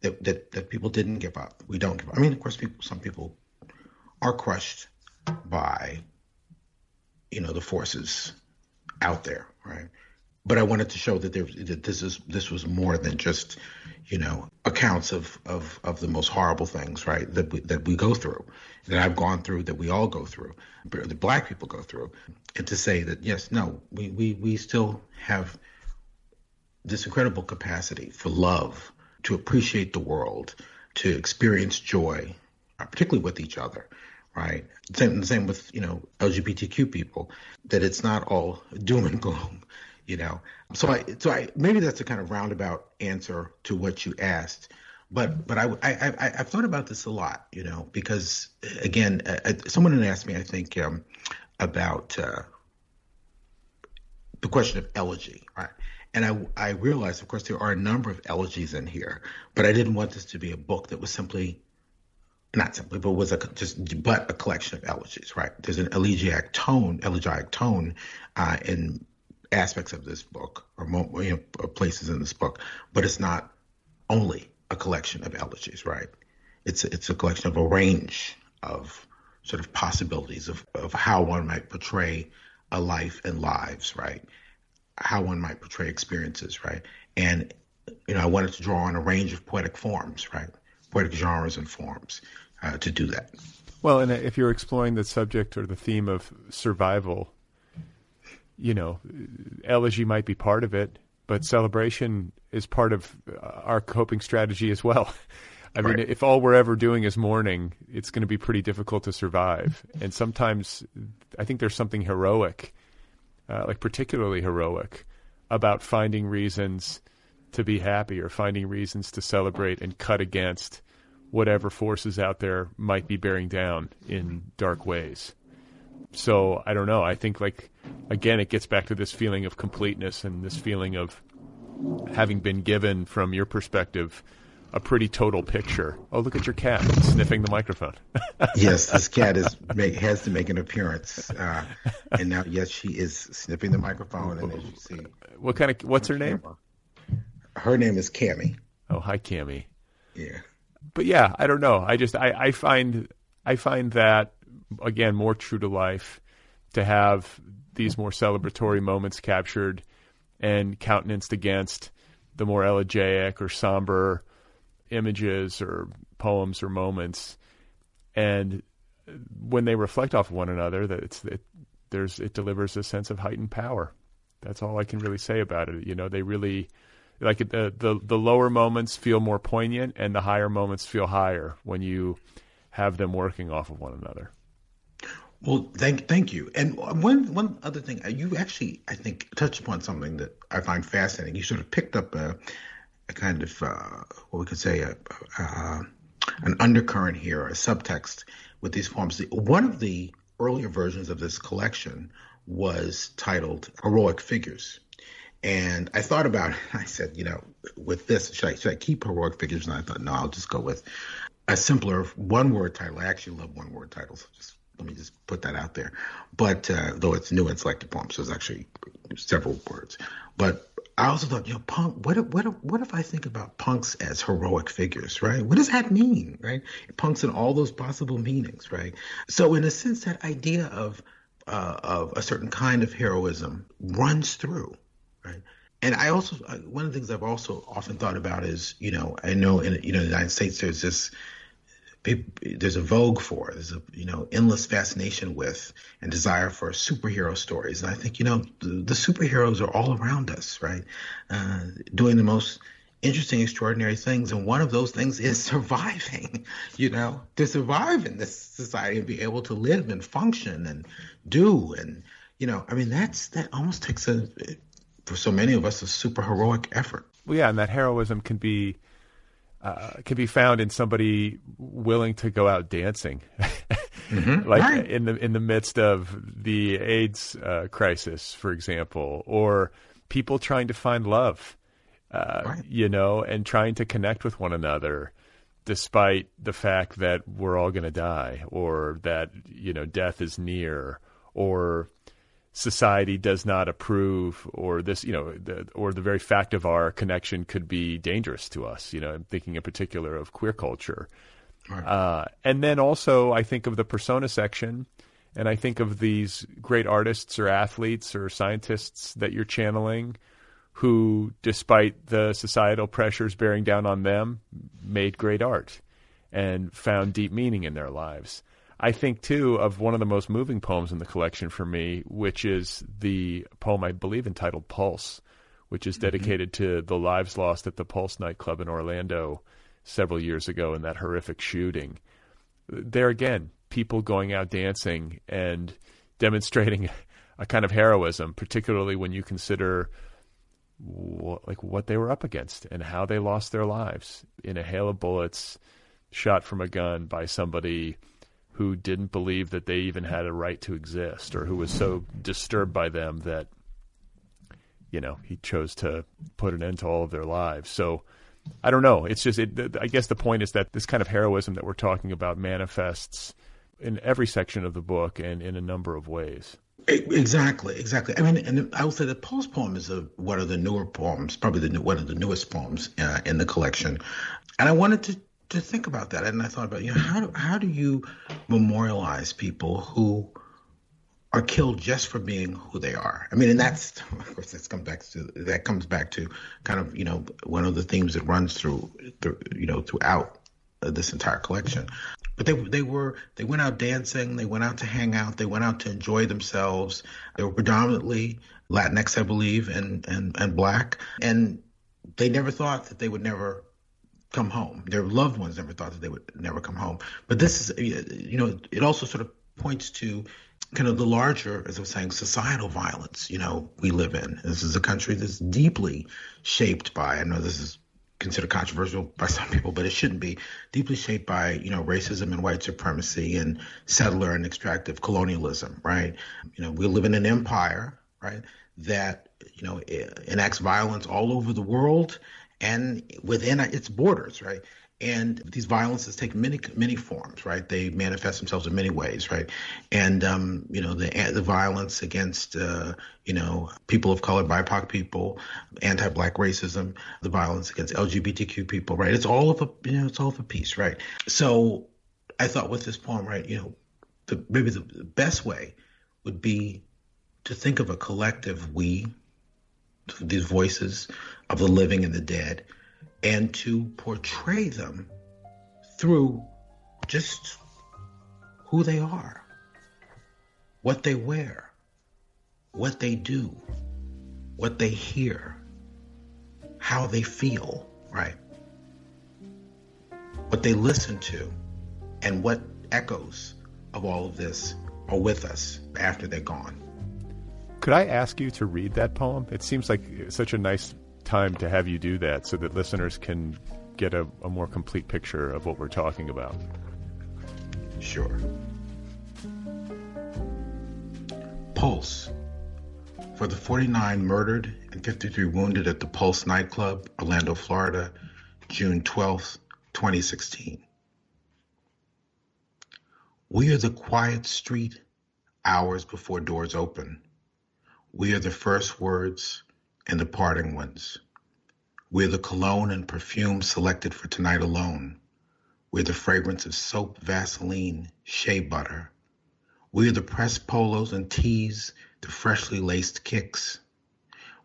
that, that, that people didn't give up. We don't give up. I mean, of course, people, some people are crushed by, you know, the forces out there, right? But I wanted to show that there that this is this was more than just you know accounts of of of the most horrible things right that we, that we go through that I've gone through that we all go through that black people go through. And to say that yes no we we we still have this incredible capacity for love to appreciate the world to experience joy particularly with each other right? Same same with you know LGBTQ people that it's not all doom and gloom you know so i so i maybe that's a kind of roundabout answer to what you asked but but i i, I have thought about this a lot you know because again uh, someone had asked me i think um, about uh, the question of elegy right and I, I realized, of course, there are a number of elegies in here, but I didn't want this to be a book that was simply, not simply, but was a just but a collection of elegies, right? There's an elegiac tone, elegiac tone uh, in aspects of this book or you know, places in this book, but it's not only a collection of elegies, right? It's it's a collection of a range of sort of possibilities of, of how one might portray a life and lives, right? How one might portray experiences, right? And you know, I wanted to draw on a range of poetic forms, right? Poetic genres and forms uh, to do that. Well, and if you're exploring the subject or the theme of survival, you know, elegy might be part of it, but celebration is part of uh, our coping strategy as well. I right. mean, if all we're ever doing is mourning, it's going to be pretty difficult to survive. And sometimes I think there's something heroic, uh, like particularly heroic, about finding reasons to be happy or finding reasons to celebrate and cut against whatever forces out there might be bearing down in dark ways so I don't know. I think like again, it gets back to this feeling of completeness and this feeling of having been given from your perspective a pretty total picture. Oh, look at your cat sniffing the microphone. yes, this cat is make, has to make an appearance, uh, and now yes, she is sniffing the microphone. And as you see, what kind of what's her name? Her name is Cammy. Oh, hi, Cammy. Yeah, but yeah, I don't know. I just I, I find I find that again more true to life to have these more celebratory moments captured and countenanced against the more elegiac or somber images or poems or moments. And when they reflect off one another that it's it, there's it delivers a sense of heightened power. That's all i can really say about it. You know they really like the the the lower moments feel more poignant and the higher moments feel higher when you have them working off of one another well, thank thank you. And one one other thing, uh, you actually I think touched upon something that I find fascinating. You sort of picked up a, a kind of uh, what we could say a, a, an undercurrent here, a subtext with these poems. One of the earlier versions of this collection was titled "Heroic Figures." And I thought about it. I said, you know, with this, should I, should I keep heroic figures? And I thought, no, I'll just go with a simpler one word title. I actually love one word titles. Just let me just put that out there. But uh, though it's new and selected poems, so it's actually several words. But I also thought, you know, punk. What if, what if, what if I think about punks as heroic figures, right? What does that mean, right? Punks in all those possible meanings, right? So in a sense, that idea of uh, of a certain kind of heroism runs through, right? And I also one of the things I've also often thought about is, you know, I know in you know the United States there's this there's a vogue for there's a you know endless fascination with and desire for superhero stories. And i think you know the, the superheroes are all around us right? Uh, doing the most interesting extraordinary things. And one of those things is surviving you know to survive in this society and be able to live and function and do and you know i mean that's that almost takes a for so many of us a super heroic effort. Well yeah and that heroism can be uh, can be found in somebody willing to go out dancing, mm-hmm. like right. in the in the midst of the AIDS uh, crisis, for example, or people trying to find love, uh, right. you know, and trying to connect with one another, despite the fact that we're all going to die, or that you know death is near, or society does not approve or this you know the, or the very fact of our connection could be dangerous to us you know i'm thinking in particular of queer culture right. uh, and then also i think of the persona section and i think of these great artists or athletes or scientists that you're channeling who, despite the societal pressures bearing down on them, made great art and found deep meaning in their lives. I think too of one of the most moving poems in the collection for me, which is the poem I believe entitled Pulse, which is mm-hmm. dedicated mm-hmm. to the lives lost at the Pulse nightclub in Orlando several years ago in that horrific shooting. There again, people going out dancing and demonstrating a kind of heroism, particularly when you consider what, like what they were up against and how they lost their lives in a hail of bullets shot from a gun by somebody who didn't believe that they even had a right to exist or who was so disturbed by them that you know he chose to put an end to all of their lives so i don't know it's just it, i guess the point is that this kind of heroism that we're talking about manifests in every section of the book and in a number of ways Exactly, exactly. I mean, and I would say that Pulse poem is a, one of the newer poems, probably the new, one of the newest poems uh, in the collection. And I wanted to to think about that, and I thought about you know how do how do you memorialize people who are killed just for being who they are. I mean, and that's of course that comes back to that comes back to kind of you know one of the themes that runs through, through you know throughout uh, this entire collection. But they they were they went out dancing, they went out to hang out, they went out to enjoy themselves. They were predominantly Latinx, I believe, and and and black, and they never thought that they would never come home. Their loved ones never thought that they would never come home. But this is, you know, it also sort of points to kind of the larger, as I was saying, societal violence, you know, we live in. This is a country that's deeply shaped by, I know this is considered controversial by some people, but it shouldn't be, deeply shaped by, you know, racism and white supremacy and settler and extractive colonialism, right? You know, we live in an empire, right, that, you know, enacts violence all over the world and within its borders, right? And these violences take many many forms, right? They manifest themselves in many ways, right? And um, you know the the violence against uh, you know people of color, BIPOC people, anti-black racism, the violence against LGBTQ people, right? It's all of a you know it's all of a piece, right? So I thought with this poem, right, you know, the, maybe the, the best way would be to think of a collective we these voices of the living and the dead, and to portray them through just who they are, what they wear, what they do, what they hear, how they feel, right? What they listen to, and what echoes of all of this are with us after they're gone. Could I ask you to read that poem? It seems like such a nice time to have you do that so that listeners can get a, a more complete picture of what we're talking about. Sure. Pulse. For the 49 murdered and 53 wounded at the Pulse nightclub, Orlando, Florida, June 12, 2016. We are the quiet street hours before doors open we are the first words and the parting ones. We're the cologne and perfume selected for tonight alone. We're the fragrance of soap, Vaseline, shea butter. We are the pressed polos and tees, the freshly laced kicks.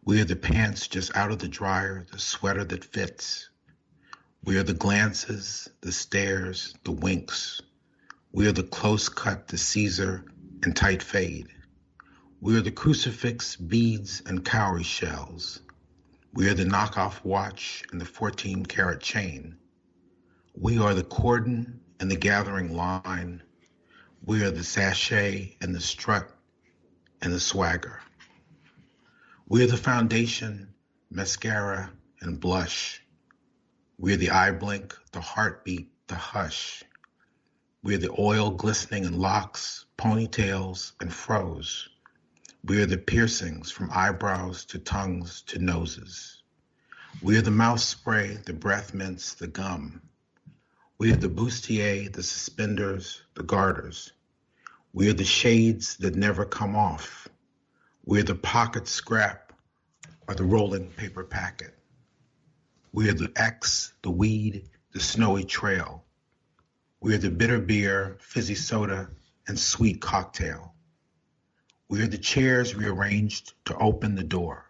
We are the pants just out of the dryer, the sweater that fits. We are the glances, the stares, the winks. We are the close cut, the Caesar, and tight fade. We are the crucifix, beads, and cowrie shells. We are the knockoff watch and the 14 carat chain. We are the cordon and the gathering line. We are the sachet and the strut and the swagger. We are the foundation, mascara, and blush. We are the eye blink, the heartbeat, the hush. We are the oil glistening in locks, ponytails, and fros. We are the piercings from eyebrows to tongues to noses. We are the mouth spray, the breath mints, the gum. We are the bustier, the suspenders, the garters. We are the shades that never come off. We are the pocket scrap or the rolling paper packet. We are the X, the weed, the snowy trail. We are the bitter beer, fizzy soda, and sweet cocktail. We are the chairs rearranged to open the door.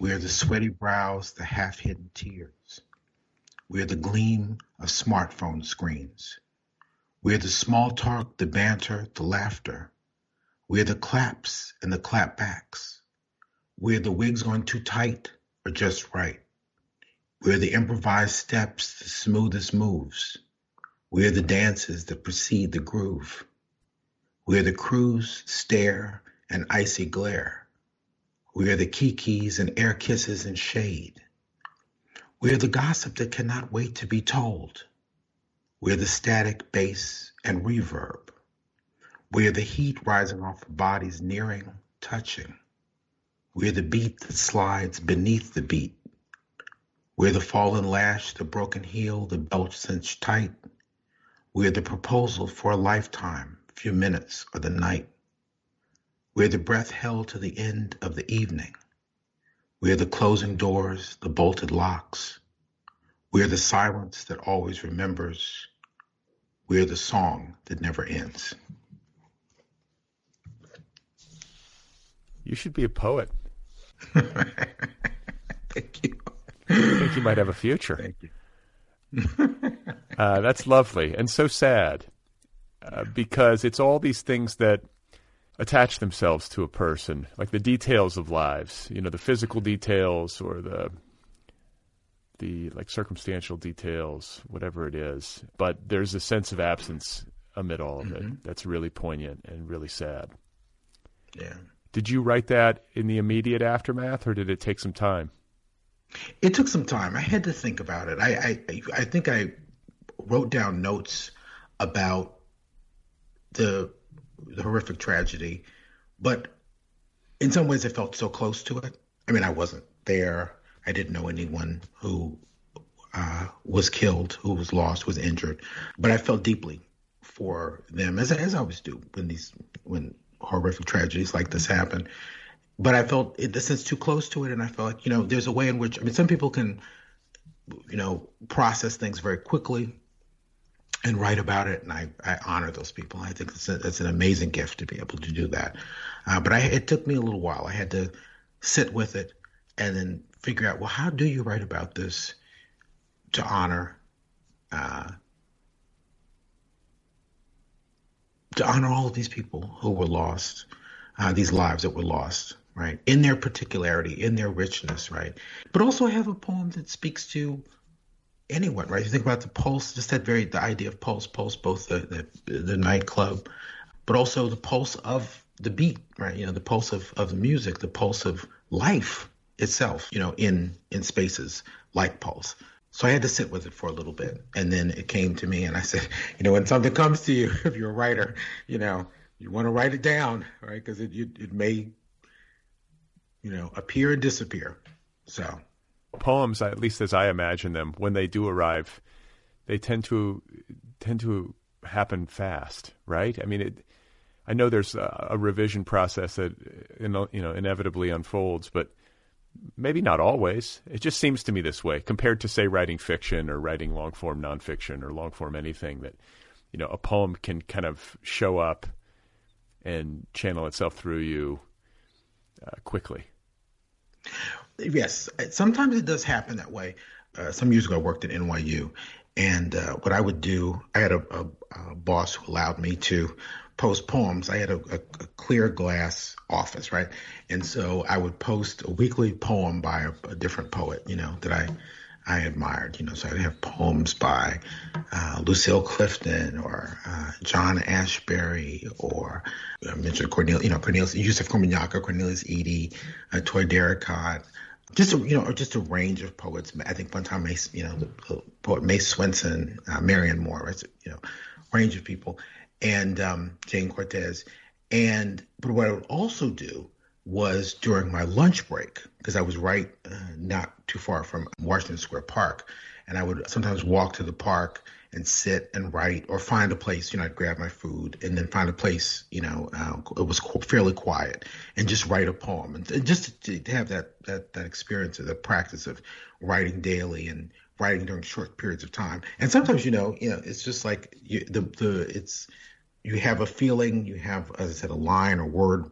We are the sweaty brows, the half hidden tears. We are the gleam of smartphone screens. We are the small talk, the banter, the laughter. We are the claps and the clapbacks. We are the wigs on too tight or just right. We are the improvised steps, the smoothest moves. We are the dances that precede the groove. We are the cruise, stare, and icy glare. We are the kikis and air kisses and shade. We are the gossip that cannot wait to be told. We are the static bass and reverb. We are the heat rising off of bodies nearing, touching. We are the beat that slides beneath the beat. We are the fallen lash, the broken heel, the belt cinched tight. We are the proposal for a lifetime, few minutes, or the night. We are the breath held to the end of the evening. We are the closing doors, the bolted locks. We are the silence that always remembers. We are the song that never ends. You should be a poet. Thank you. I think you might have a future. Thank you. uh, that's lovely and so sad uh, because it's all these things that attach themselves to a person, like the details of lives, you know, the physical details or the the like circumstantial details, whatever it is. But there's a sense of absence amid all of mm-hmm. it that's really poignant and really sad. Yeah. Did you write that in the immediate aftermath, or did it take some time? It took some time. I had to think about it. I I, I think I wrote down notes about the the horrific tragedy, but in some ways it felt so close to it. I mean, I wasn't there. I didn't know anyone who uh, was killed, who was lost, was injured, but I felt deeply for them, as as I always do when these when horrific tragedies like this happen. But I felt in the sense too close to it, and I felt like you know there's a way in which I mean some people can you know process things very quickly and write about it. And I, I honor those people. I think it's, a, it's an amazing gift to be able to do that. Uh, but I, it took me a little while. I had to sit with it and then figure out, well, how do you write about this to honor, uh, to honor all of these people who were lost, uh, these lives that were lost, right? In their particularity, in their richness, right? But also I have a poem that speaks to anyone, right? You think about the pulse, just that very the idea of pulse, pulse, both the, the the, nightclub, but also the pulse of the beat, right? You know, the pulse of, of the music, the pulse of life itself, you know, in in spaces like pulse. So I had to sit with it for a little bit, and then it came to me, and I said, you know, when something comes to you, if you're a writer, you know, you want to write it down, right? Because it, it it may, you know, appear and disappear. So poems, at least as I imagine them, when they do arrive, they tend to tend to happen fast, right? I mean, it, I know there's a, a, revision process that you know inevitably unfolds, but maybe not always. It just seems to me this way compared to say writing fiction or writing long form nonfiction or long form anything that you know a poem can kind of show up and channel itself through you uh, quickly. Yes, sometimes it does happen that way. Uh, some years ago, I worked at NYU, and uh, what I would do, I had a, a, a, boss who allowed me to post poems. I had a, a, clear glass office, right? And so I would post a weekly poem by a, different poet, you know, that I I admired, you know. So I'd have poems by uh, Lucille Clifton or uh, John Ashbery or I mentioned Cornelius, you know, Cornelius Yusef Komunyakaa, Cornelius Eady, uh, Toi Derricotte just a, you know, just a range of poets. I think one time, May, you know, poet May Swenson, uh, Marianne Moore, you know, range of people, and um, Jayne Cortez. And but what I would also do was during my lunch break because I was right uh, not too far from Washington Square Park, and I would sometimes walk to the park and sit and write or find a place. You know, I'd grab my food and then find a place. You know, uh, it was fairly quiet and just write a poem and, and just to, to, have that that that experience of the practice of writing daily and writing during short periods of time. And sometimes, you know, you know, it's just like you, the the it's you have a feeling, you have, as I said, a line or word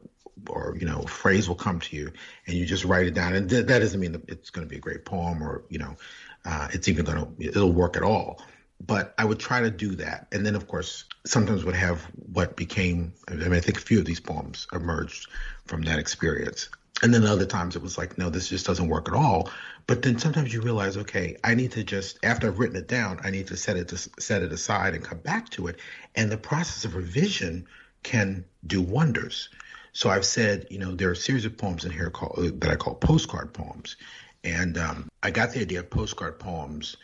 or you know phrase will come to you and you just write it down and th- that doesn't mean that it's going to be a great poem or you know uh, it's even going to it'll work at all but I would try to do that. And then of course sometimes would have what became I mean I think a few of these poems emerged from that experience. And then other times it was like no this just doesn't work at all. But then sometimes you realize okay I need to just after I've written it down I need to set it to set it aside and come back to it. And the process of revision can do wonders. So I've said, you know, there are a series of poems in here called, that I call postcard poems. And um, I got the idea of postcard poems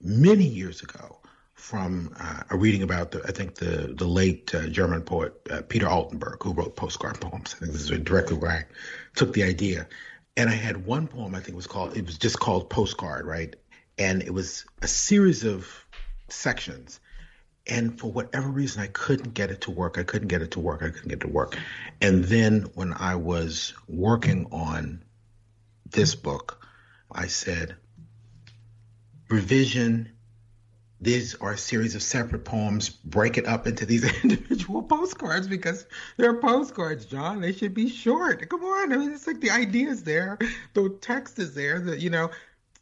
many years ago from uh, a reading about, the, I think, the, the late uh, German poet uh, Peter Altenberg, who wrote postcard poems. I think this is directly where I took the idea. And I had one poem, I think it was called, it was just called Postcard, right? And it was a series of sections and for whatever reason i couldn't get it to work i couldn't get it to work i couldn't get it to work and then when i was working on this book i said revision. These are a series of separate poems. Break it up into these individual postcards because they're postcards john. They should be short. Come on. I mean it's like the idea is there. The text is there. That you know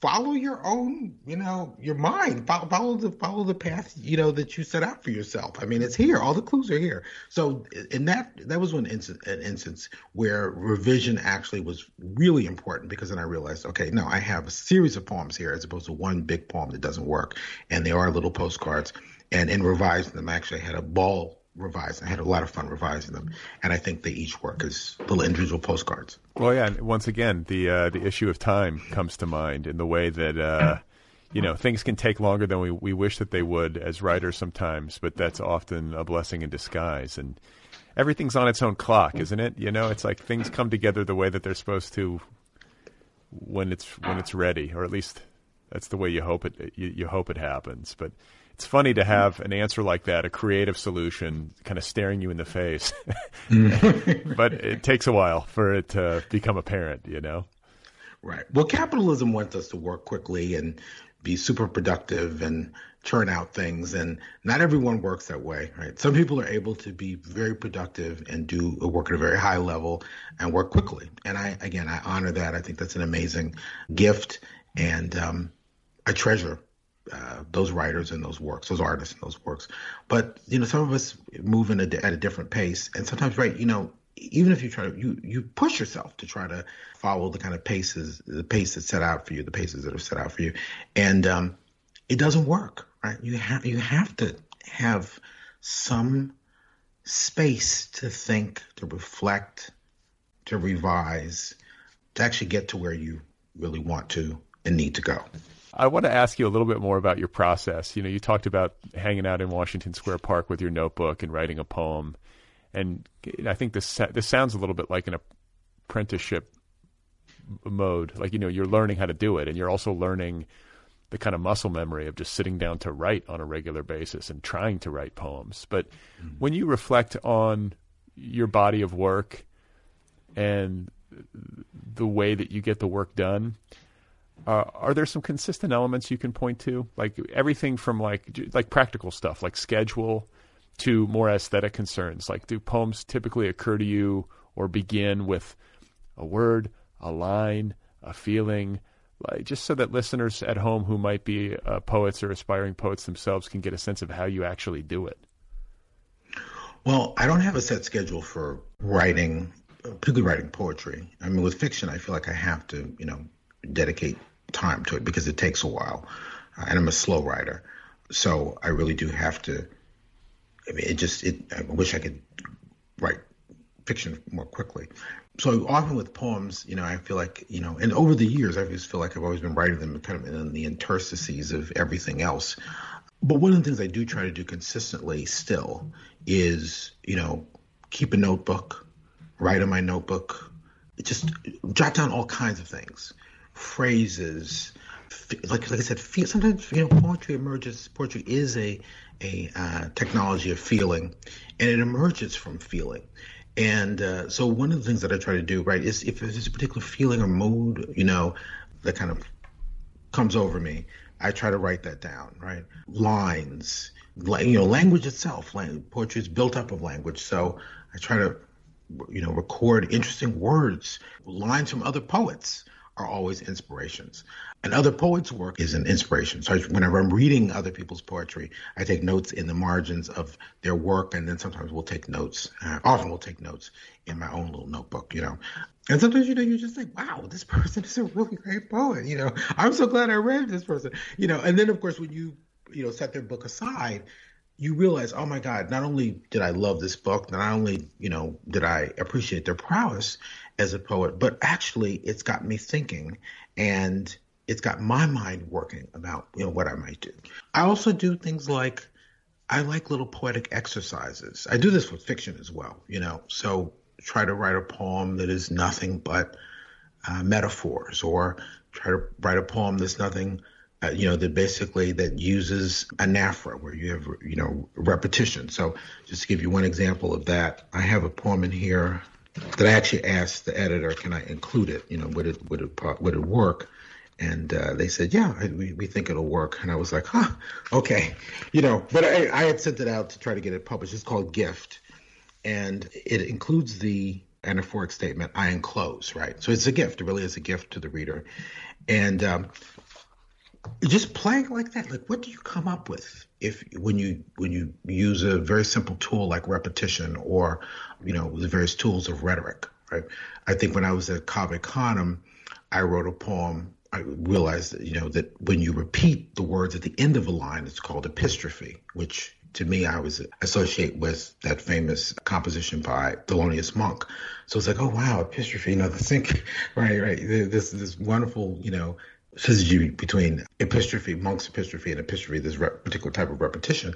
follow your own, you know, your mind. Follow, follow, the follow the path, you know, that you set out for yourself. I mean, it's here. All the clues are here. So, in that that was one instance, an instance where revision actually was really important because then I realized, okay, no, I have a series of poems here as opposed to one big poem that doesn't work, and they are little postcards. And in revising them, I actually had a ball revising. I had a lot of fun revising them, and I think they each work as little individual postcards. Well, yeah. And once again, the uh, the issue of time comes to mind in the way that uh, you know things can take longer than we we wish that they would as writers sometimes, but that's often a blessing in disguise. And everything's on its own clock, isn't it? You know, it's like things come together the way that they're supposed to when it's when it's ready, or at least that's the way you hope it you, you hope it happens. But it's funny to have an answer like that, a creative solution, kind of staring you in the face. but it takes a while for it to become apparent, you know? Right. Well, capitalism wants us to work quickly and be super productive and churn out things. And not everyone works that way, right? Some people are able to be very productive and do work at a very high level and work quickly. And I, again, I honor that. I think that's an amazing gift. And um, I treasure uh, those writers and those works, those artists and those works. But you know, some of us move in a, at a different pace, and sometimes, right? You know, even if you try to, you you push yourself to try to follow the kind of paces, the pace that's set out for you, the paces that are set out for you, and um, it doesn't work, right? You have you have to have some space to think, to reflect, to revise, to actually get to where you really want to and need to go. I want to ask you a little bit more about your process. You know, you talked about hanging out in Washington Square Park with your notebook and writing a poem, and I think this this sounds a little bit like an apprenticeship mode. Like you know, you're learning how to do it, and you're also learning the kind of muscle memory of just sitting down to write on a regular basis and trying to write poems. But mm-hmm. when you reflect on your body of work and the way that you get the work done uh, are there some consistent elements you can point to, like everything from like like practical stuff, like schedule, to more aesthetic concerns? Like, do poems typically occur to you or begin with a word, a line, a feeling? Like, just so that listeners at home who might be uh, poets or aspiring poets themselves can get a sense of how you actually do it. Well, I don't have a set schedule for writing, particularly writing poetry. I mean, with fiction, I feel like I have to, you know, dedicate time to it because it takes a while, uh, and I'm a slow writer, so I really do have to. I mean, it just it. I wish I could write fiction more quickly. So often with poems, you know, I feel like you know, and over the years, I just feel like I've always been writing them kind of in the interstices of everything else. But one of the things I do try to do consistently still is, you know, keep a notebook, write in my notebook, just jot down all kinds of things phrases. Like, like I said, feel, sometimes you know poetry emerges. Poetry is a a uh, technology of feeling, and it emerges from feeling. And uh, so one of the things that I try to do, right, is if there's a particular feeling or mood, you know, that kind of comes over me, I try to write that down, right? Lines, you know, language itself. Poetry is built up of language, so I try to you know, record interesting words, lines from other poets are always inspirations. And other poets' work is an inspiration. So whenever I'm reading other people's poetry, I take notes in the margins of their work, and then sometimes we'll take notes. Uh, often we'll take notes in my own little notebook, you know. And sometimes, you know, you just think, wow, this person is a really great poet. You know, I'm so glad I read this person. You know, and then of course when you, you know, set their book aside, you realize, oh my God, not only did I love this book, not only, you know, did I appreciate their prowess as a poet, but actually it's got me thinking and it's got my mind working about, you know, what I might do. I also do things like I like little poetic exercises. I do this with fiction as well, you know. So try to write a poem that is nothing but uh, metaphors, or try to write a poem that's nothing, uh, you know, that basically that uses anaphora, where you have, you know, repetition. So just to give you one example of that, I have a poem in here that I actually asked the editor, can I include it? You know, would it would it would it work? And uh, they said, yeah, we, we think it'll work. And I was like, huh, okay, you know. But I, I had sent it out to try to get it published. It's called Gift, and it includes the anaphoric statement I enclose, right? So it's a gift. It really is a gift to the reader. And um, just playing like that, like what do you come up with if when you when you use a very simple tool like repetition or you know the various tools of rhetoric, right? I think when I was at Cave Canem, I wrote a poem. I realized that you know that when you repeat the words at the end of a line, it's called epistrophe, which to me, I was associate with that famous composition by Thelonious Monk. So it's like, oh wow, epistrophe, you know, the think, right, right, this this wonderful, you know, syzygy between epistrophe, Monk's epistrophe, and epistrophe, this particular type of repetition.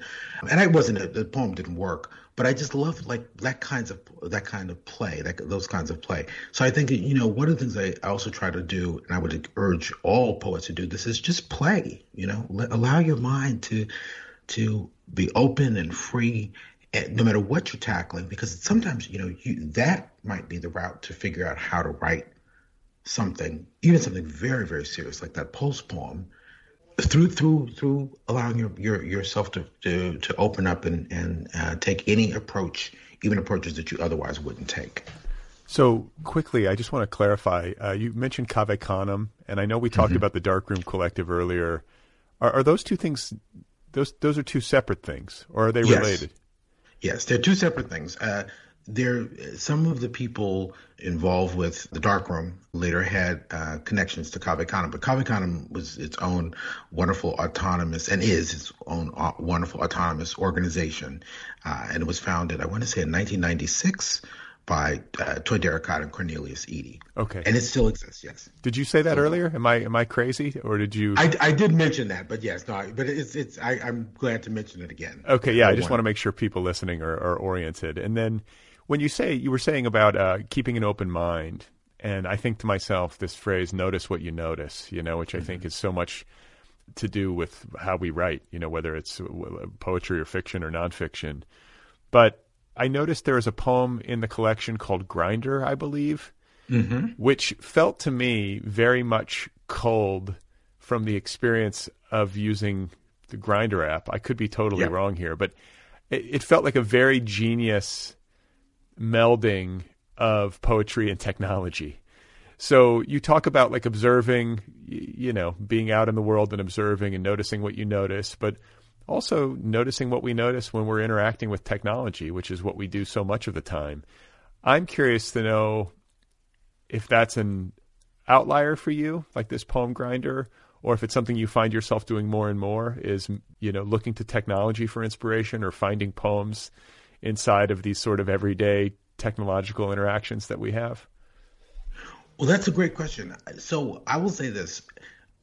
And I wasn't the poem didn't work, but I just love like that kinds of that kind of play, that those kinds of play. So I think you know one of the things I also try to do, and I would urge all poets to do this, is just play. You know, allow your mind to to be open and free no matter what you're tackling because sometimes you know you, that might be the route to figure out how to write something even something very very serious like that pulse poem through through through allowing your, your yourself to, to to open up and and uh, take any approach even approaches that you otherwise wouldn't take so quickly, I just want to clarify. Uh, you mentioned Cave Canem, and I know we talked mm-hmm. about the Dark Room Collective earlier. Are, are, those two things those those are two separate things, or are they yes. related? Yes, they're two separate things. Uh, there, some of the people involved with the Dark Room later had uh, connections to Cave Canem, but Cave Canem was its own wonderful autonomous and is its own uh, wonderful autonomous organization, uh, and it was founded, I want to say, in 1996 by uh, Toi Derricotte and Cornelius Eady. Okay. And it still exists, yes. Did you say that so, earlier? Am I am I crazy or did you? I, I did mention that, but yes, no. But it's it's I, am glad to mention it again. Okay, yeah. I, I just want to make sure people listening are, are oriented. And then when you say you were saying about uh, keeping an open mind, and I think to myself this phrase "notice what you notice," you know, which I mm-hmm. think is so much to do with how we write. You know, whether it's poetry or fiction or nonfiction, but I noticed there is a poem in the collection called Grindr, I believe, mm-hmm. which felt to me very much cold from the experience of using the Grindr app. I could be totally yeah. wrong here, but it, it felt like a very genius melding of poetry and technology. So you talk about like observing, you know, being out in the world and observing and noticing what you notice, but also noticing what we notice when we're interacting with technology, which is what we do so much of the time. I'm curious to know if that's an outlier for you, like this poem Grindr, or if it's something you find yourself doing more and more is, you know, looking to technology for inspiration or finding poems inside of these sort of everyday technological interactions that we have? Well, that's a great question. So I will say this.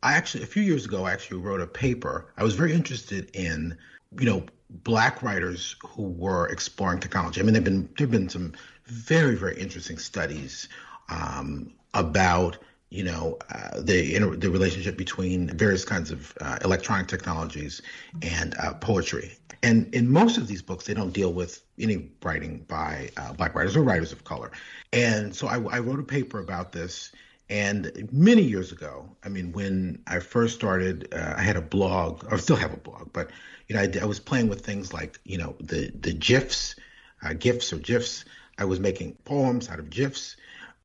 I actually a few years ago I actually wrote a paper. I was very interested in you know black writers who were exploring technology. I mean, there've been there've been some very very interesting studies um, about you know uh, the inter- the relationship between various kinds of uh, electronic technologies and uh, poetry. And in most of these books, they don't deal with any writing by uh, black writers or writers of color. And so I, I wrote a paper about this and many years ago, I mean, when I first started, uh, I had a blog, or still have a blog, but you know, I, I was playing with things like you know the the gifs, uh, gifs or gifs I was making poems out of GIFs.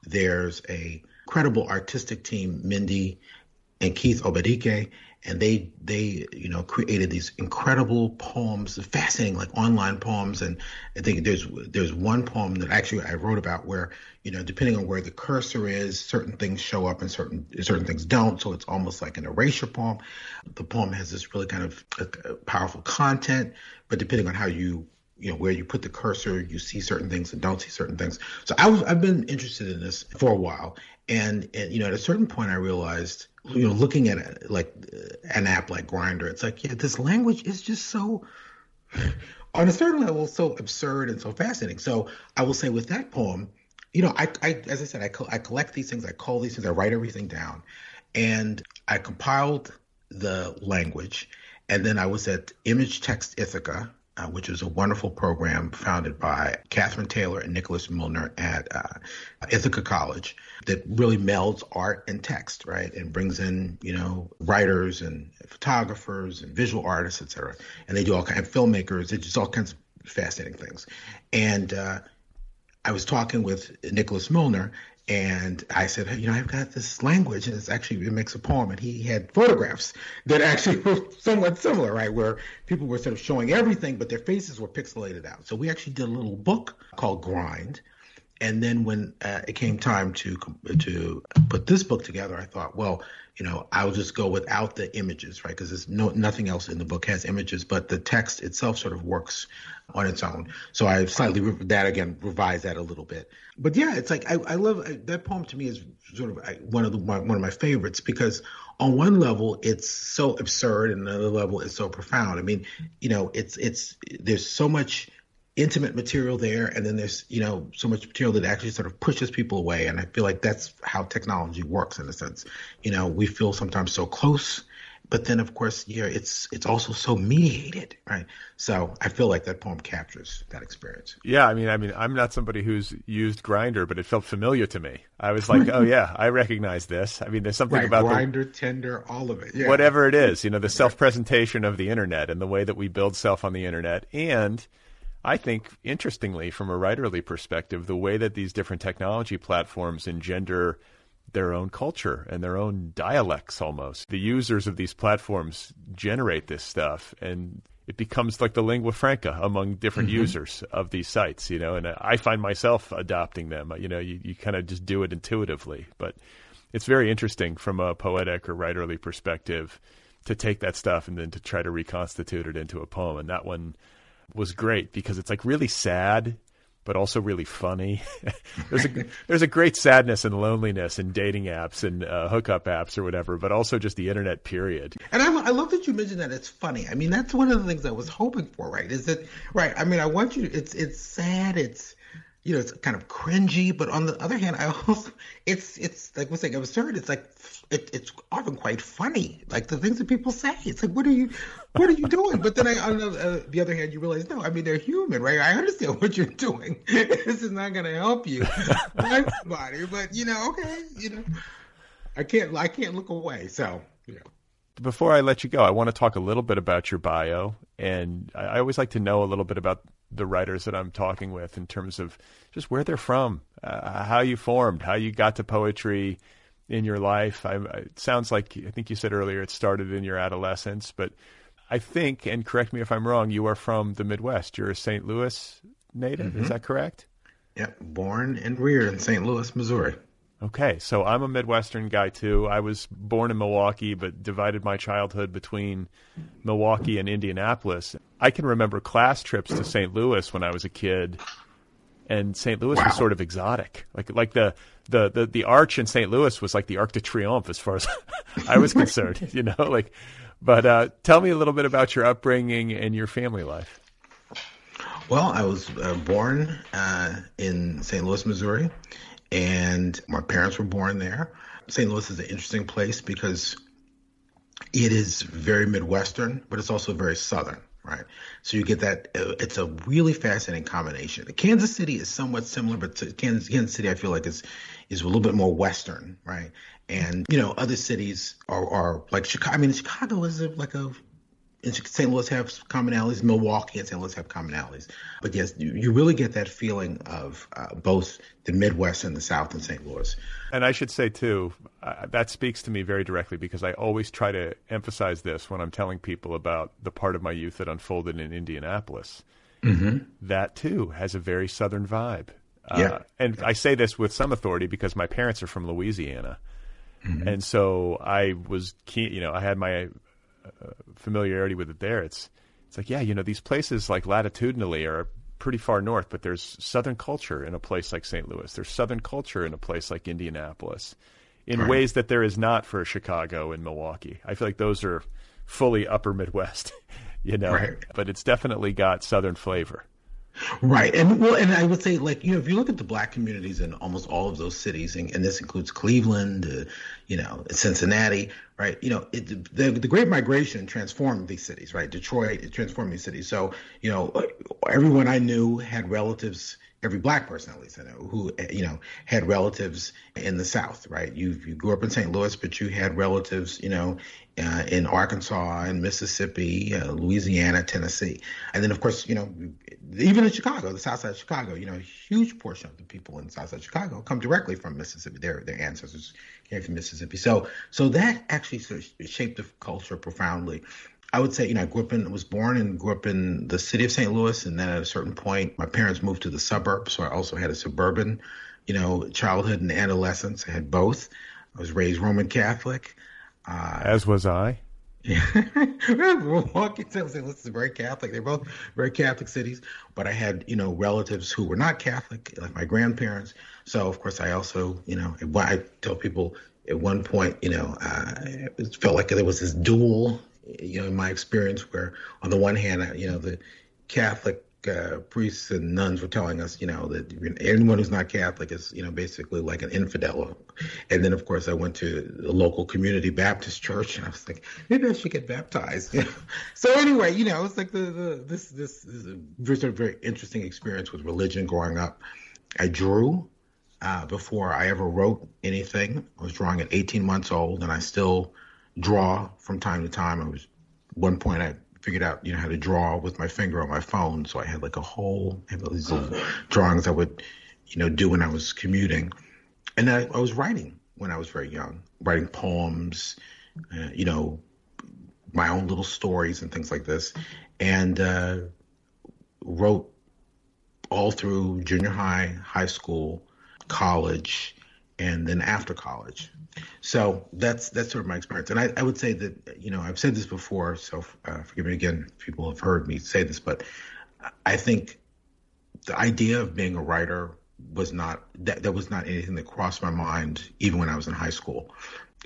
There's a credible artistic team, Mindy and Keith Obadike, and they they you know created these incredible poems, fascinating like online poems. And I think there's there's one poem that actually I wrote about where you know depending on where the cursor is, certain things show up and certain certain things don't. So it's almost like an erasure poem. The poem has this really kind of uh, powerful content, but depending on how you you know where you put the cursor you see certain things and don't see certain things so i was i've been interested in this for a while and, and you know at a certain point i realized you know looking at it like an app like Grindr it's like yeah this language is just so on a certain level so absurd and so fascinating. So i will say with that poem you know i, I as i said I, I collect these things i call these things i write everything down and i compiled the language and then i was at image text ithaca uh, which is a wonderful program founded by Catherine Taylor and Nicholas Muellner at uh, Ithaca College that really melds art and text, right, and brings in you know writers and photographers and visual artists, et cetera, and they do all kinds of filmmakers. It's just all kinds of fascinating things. And uh, I was talking with Nicholas Muellner, and I said, hey, you know, I've got this language, and it's actually it makes a poem. And he had photographs that actually were somewhat similar, right, where people were sort of showing everything, but their faces were pixelated out. So we actually did a little book called Grind. And then when uh, it came time to to put this book together, I thought, well, you know, I'll just go without the images, right? Because there's no nothing else in the book has images, but the text itself sort of works on its own. So I slightly that again revised that a little bit. But yeah, it's like I, I love that poem. To me is sort of one of the one of my favorites because on one level it's so absurd, and another level it's so profound. I mean, you know, it's it's there's so much intimate material there and then there's you know so much material that actually sort of pushes people away and i feel like that's how technology works in a sense. You know we feel sometimes so close but then of course yeah it's it's also so mediated right? So i feel like that poem captures that experience. Yeah i mean i mean i'm not somebody who's used Grindr but it felt familiar to me. I was like oh yeah i recognize this. I mean there's something right, about Grindr the, Tinder all of it yeah. whatever it is you know the self-presentation of the internet and the way that we build self on the internet and I think, interestingly, from a writerly perspective, the way that these different technology platforms engender their own culture and their own dialects almost. The users of these platforms generate this stuff and it becomes like the lingua franca among different mm-hmm. users of these sites, you know, and I find myself adopting them. You know, you, you kind of just do it intuitively, but it's very interesting from a poetic or writerly perspective to take that stuff and then to try to reconstitute it into a poem. And that one was great because it's like really sad but also really funny. there's a there's a great sadness and loneliness in dating apps and uh, hookup apps or whatever, but also just the internet. Period. And I, I love that you mentioned that it's funny. I mean, that's one of the things I was hoping for. Right? Is that right? I mean, I want you. To, it's it's sad. It's you know, it's kind of cringy, but on the other hand, I also it's it's like what's like absurd. It's like it, it's often quite funny, like the things that people say. It's like, what are you, what are you doing? But then I, on the, uh, the other hand, you realize, no, I mean they're human, right? I understand what you're doing. this is not going to help you, everybody. But you know, okay, you know, I can't, I can't look away. So, you know. Before I let you go, I want to talk a little bit about your bio, and I always like to know a little bit about the writers that I'm talking with in terms of just where they're from, uh, how you formed, how you got to poetry in your life. I, it sounds like I think you said earlier it started in your adolescence, but I think, and correct me if I'm wrong, you are from the Midwest. You're a St. Louis native. Mm-hmm. Is that correct? Yep, born and reared in St. Louis, Missouri. Okay, so I'm a Midwestern guy too. I was born in Milwaukee, but divided my childhood between Milwaukee and Indianapolis. I can remember class trips to St. Louis when I was a kid, and St. Louis wow. was sort of exotic. Like like the, the the the arch in St. Louis was like the Arc de Triomphe as far as I was concerned. You know, like. But uh, tell me a little bit about your upbringing and your family life. Well, I was uh, born uh, in St. Louis, Missouri and my parents were born there. St. Louis is an interesting place because it is very Midwestern, but it's also very Southern, right? So you get that. Uh, it's a really fascinating combination. Kansas City is somewhat similar, but Kansas, Kansas City, I feel like is is a little bit more Western, right? And you know, other cities are, are like Chicago. I mean, Chicago is a, like a and St. Louis have commonalities. Milwaukee and St. Louis have commonalities. But yes, you, you really get that feeling of uh, both the Midwest and the South in St. Louis. And I should say, too, uh, that speaks to me very directly because I always try to emphasize this when I'm telling people about the part of my youth that unfolded in Indianapolis. Mm-hmm. That, too, has a very Southern vibe. Uh, yeah. and I say this with some authority because my parents are from Louisiana. Mm-hmm. And so I was keen, you know, I had my familiarity with it there. It's it's like yeah, you know, these places like latitudinally are pretty far north, but there's Southern culture in a place like St. Louis. There's Southern culture in a place like Indianapolis, in right. ways that there is not for Chicago and Milwaukee. I feel like those are fully Upper Midwest, you know, right. but it's definitely got Southern flavor. Right, and well, and I would say, like you know, if you look at the black communities in almost all of those cities, and, and this includes Cleveland, uh, you know, Cincinnati, right? You know, it, the the Great Migration transformed these cities, right? Detroit, it transformed these cities. So, you know, everyone I knew had relatives every black person at least I know who you know had relatives in the South, right? You you grew up in St. Louis, but you had relatives, you know, uh, in Arkansas and Mississippi, uh, Louisiana, Tennessee, and then of course, you know, even in Chicago, the South Side of Chicago, you know, a huge portion of the people in the South Side of Chicago come directly from Mississippi. Their their ancestors came from Mississippi, so so that actually sort of shaped the culture profoundly. I would say, you know, I grew up in, was born and grew up in the city of St. Louis. And then at a certain point, my parents moved to the suburbs. So I also had a suburban, you know, childhood and adolescence. I had both. I was raised Roman Catholic. Uh, As was I. Yeah. Milwaukee, St. Louis is very Catholic. They're both very Catholic cities. But I had, you know, relatives who were not Catholic, like my grandparents. So, of course, I also, you know, I tell people at one point, you know, uh, it felt like there was this dual you know, in my experience, where on the one hand, you know, the Catholic uh, priests and nuns were telling us, you know, that anyone who's not Catholic is, you know, basically like an infidel. And then, of course, I went to the local community Baptist church, and I was like, maybe I should get baptized. so anyway, you know, it's like the, the this this is a very, very interesting experience with religion growing up. I drew uh, before I ever wrote anything. I was drawing at 18 months old, and I still draw from time to time. I was one point I figured out you know how to draw with my finger on my phone, so I had like a whole these little drawings I would you know do when I was commuting, and I, I was writing when I was very young, writing poems, uh, you know, my own little stories and things like this, and uh, wrote all through junior high, high school, college, and then after college. So that's that's sort of my experience, and I, I would say that you know I've said this before, so uh, forgive me again. People have heard me say this, but I think the idea of being a writer was not that that was not anything that crossed my mind even when I was in high school.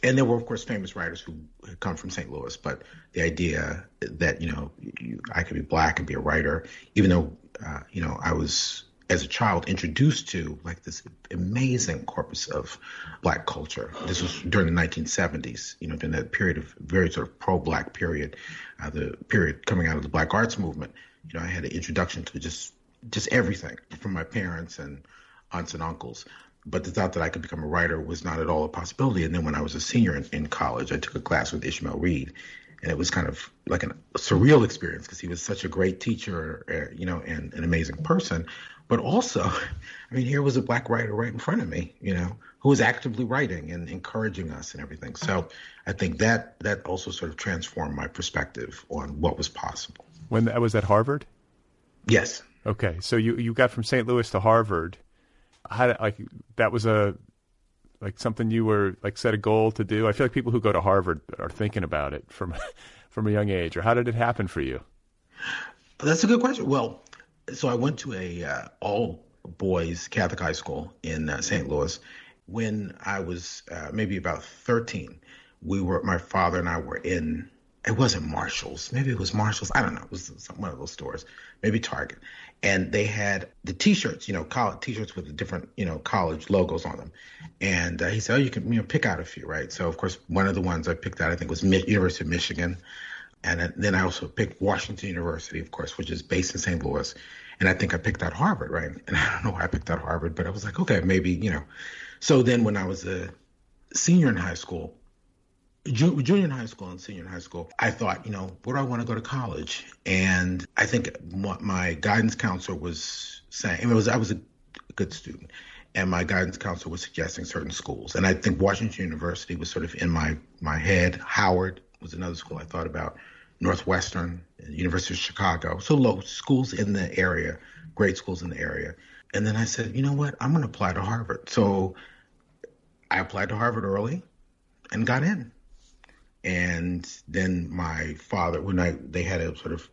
And there were of course famous writers who had come from St. Louis, but the idea that you know I could be black and be a writer, even though uh, you know I was as a child introduced to like this amazing corpus of black culture. This was during the 1970s, you know, during that period of very sort of pro-black period, uh, the period coming out of the black arts movement. You know, I had an introduction to just just everything from my parents and aunts and uncles. But the thought that I could become a writer was not at all a possibility. And then when I was a senior in, in college, I took a class with Ishmael Reed, and it was kind of like an, a surreal experience because he was such a great teacher, uh, you know, and an amazing person. But also, I mean, here was a black writer right in front of me, you know, who was actively writing and encouraging us and everything. So I think that that also sort of transformed my perspective on what was possible. When that was at Harvard? Yes. Okay, so you you got from St. Louis to Harvard. How like that was a like something you were like set a goal to do? I feel like people who go to Harvard are thinking about it from from a young age. Or how did it happen for you? That's a good question. Well, so I went to a uh, all boys Catholic high school in uh, St. Louis. When I was uh, maybe about 13, we were my father and I were in. It wasn't Marshalls, maybe it was Marshalls. I don't know. It was some, one of those stores, maybe Target, and they had the T-shirts, you know, college T-shirts with the different, you know, college logos on them. And uh, he said, "Oh, you can, you know, pick out a few, right?" So of course, one of the ones I picked out, I think, was Mi- University of Michigan. And then I also picked Washington University, of course, which is based in St. Louis. And I think I picked out Harvard, right? And I don't know why I picked out Harvard, but I was like, okay, maybe, you know. So then when I was a senior in high school, junior high school and senior high school, I thought, you know, where do I want to go to college? And I think what my guidance counselor was saying, it was I was a good student, and my guidance counselor was suggesting certain schools, and I think Washington University was sort of in my my head. Howard was another school I thought about. Northwestern, University of Chicago, so low schools in the area, great schools in the area. And then I said, you know what? I'm going to apply to Harvard. So I applied to Harvard early and got in. And then my father, when I they had a sort of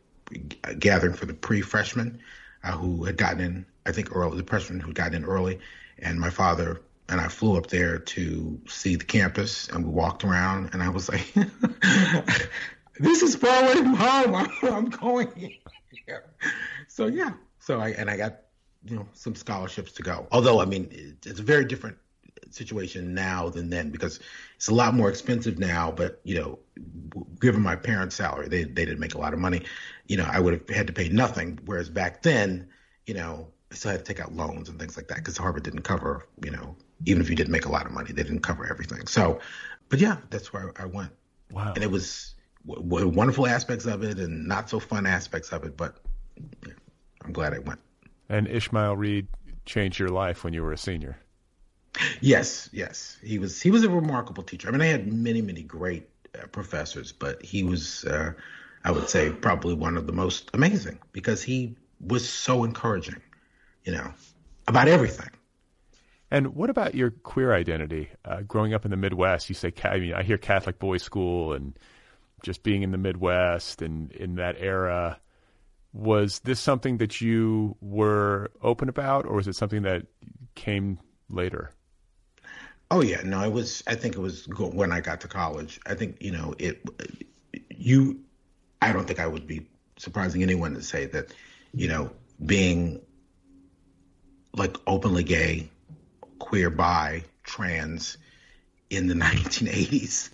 gathering for the pre-freshmen uh, who had gotten in, I think early, the freshmen who got in early, and my father and I flew up there to see the campus, and we walked around, and I was like, "This is far away from home. I'm, I'm going here." So yeah, so I and I got you know some scholarships to go. Although I mean, it's a very different situation now than then because it's a lot more expensive now. But you know, given my parents' salary, they they didn't make a lot of money. You know, I would have had to pay nothing. Whereas back then, you know, I still had to take out loans and things like that because Harvard didn't cover. You know, even if you didn't make a lot of money, they didn't cover everything. So, but yeah, that's where I went. Wow. And it was w- wonderful aspects of it and not so fun aspects of it, but yeah, I'm glad I went. And Ishmael Reed changed your life when you were a senior. Yes, yes, he was. He was a remarkable teacher. I mean, I had many, many great uh, professors, but he was, uh, I would say, probably one of the most amazing because he was so encouraging, you know, about everything. And what about your queer identity? Uh, growing up in the Midwest, you say, I mean, I hear Catholic boys' school and just being in the Midwest and in that era. Was this something that you were open about, or was it something that came later? Oh yeah, no, it was. I think it was when I got to college. I think you know it. You, I don't think I would be surprising anyone to say that, you know, being like openly gay, queer, bi, trans, in the 1980s,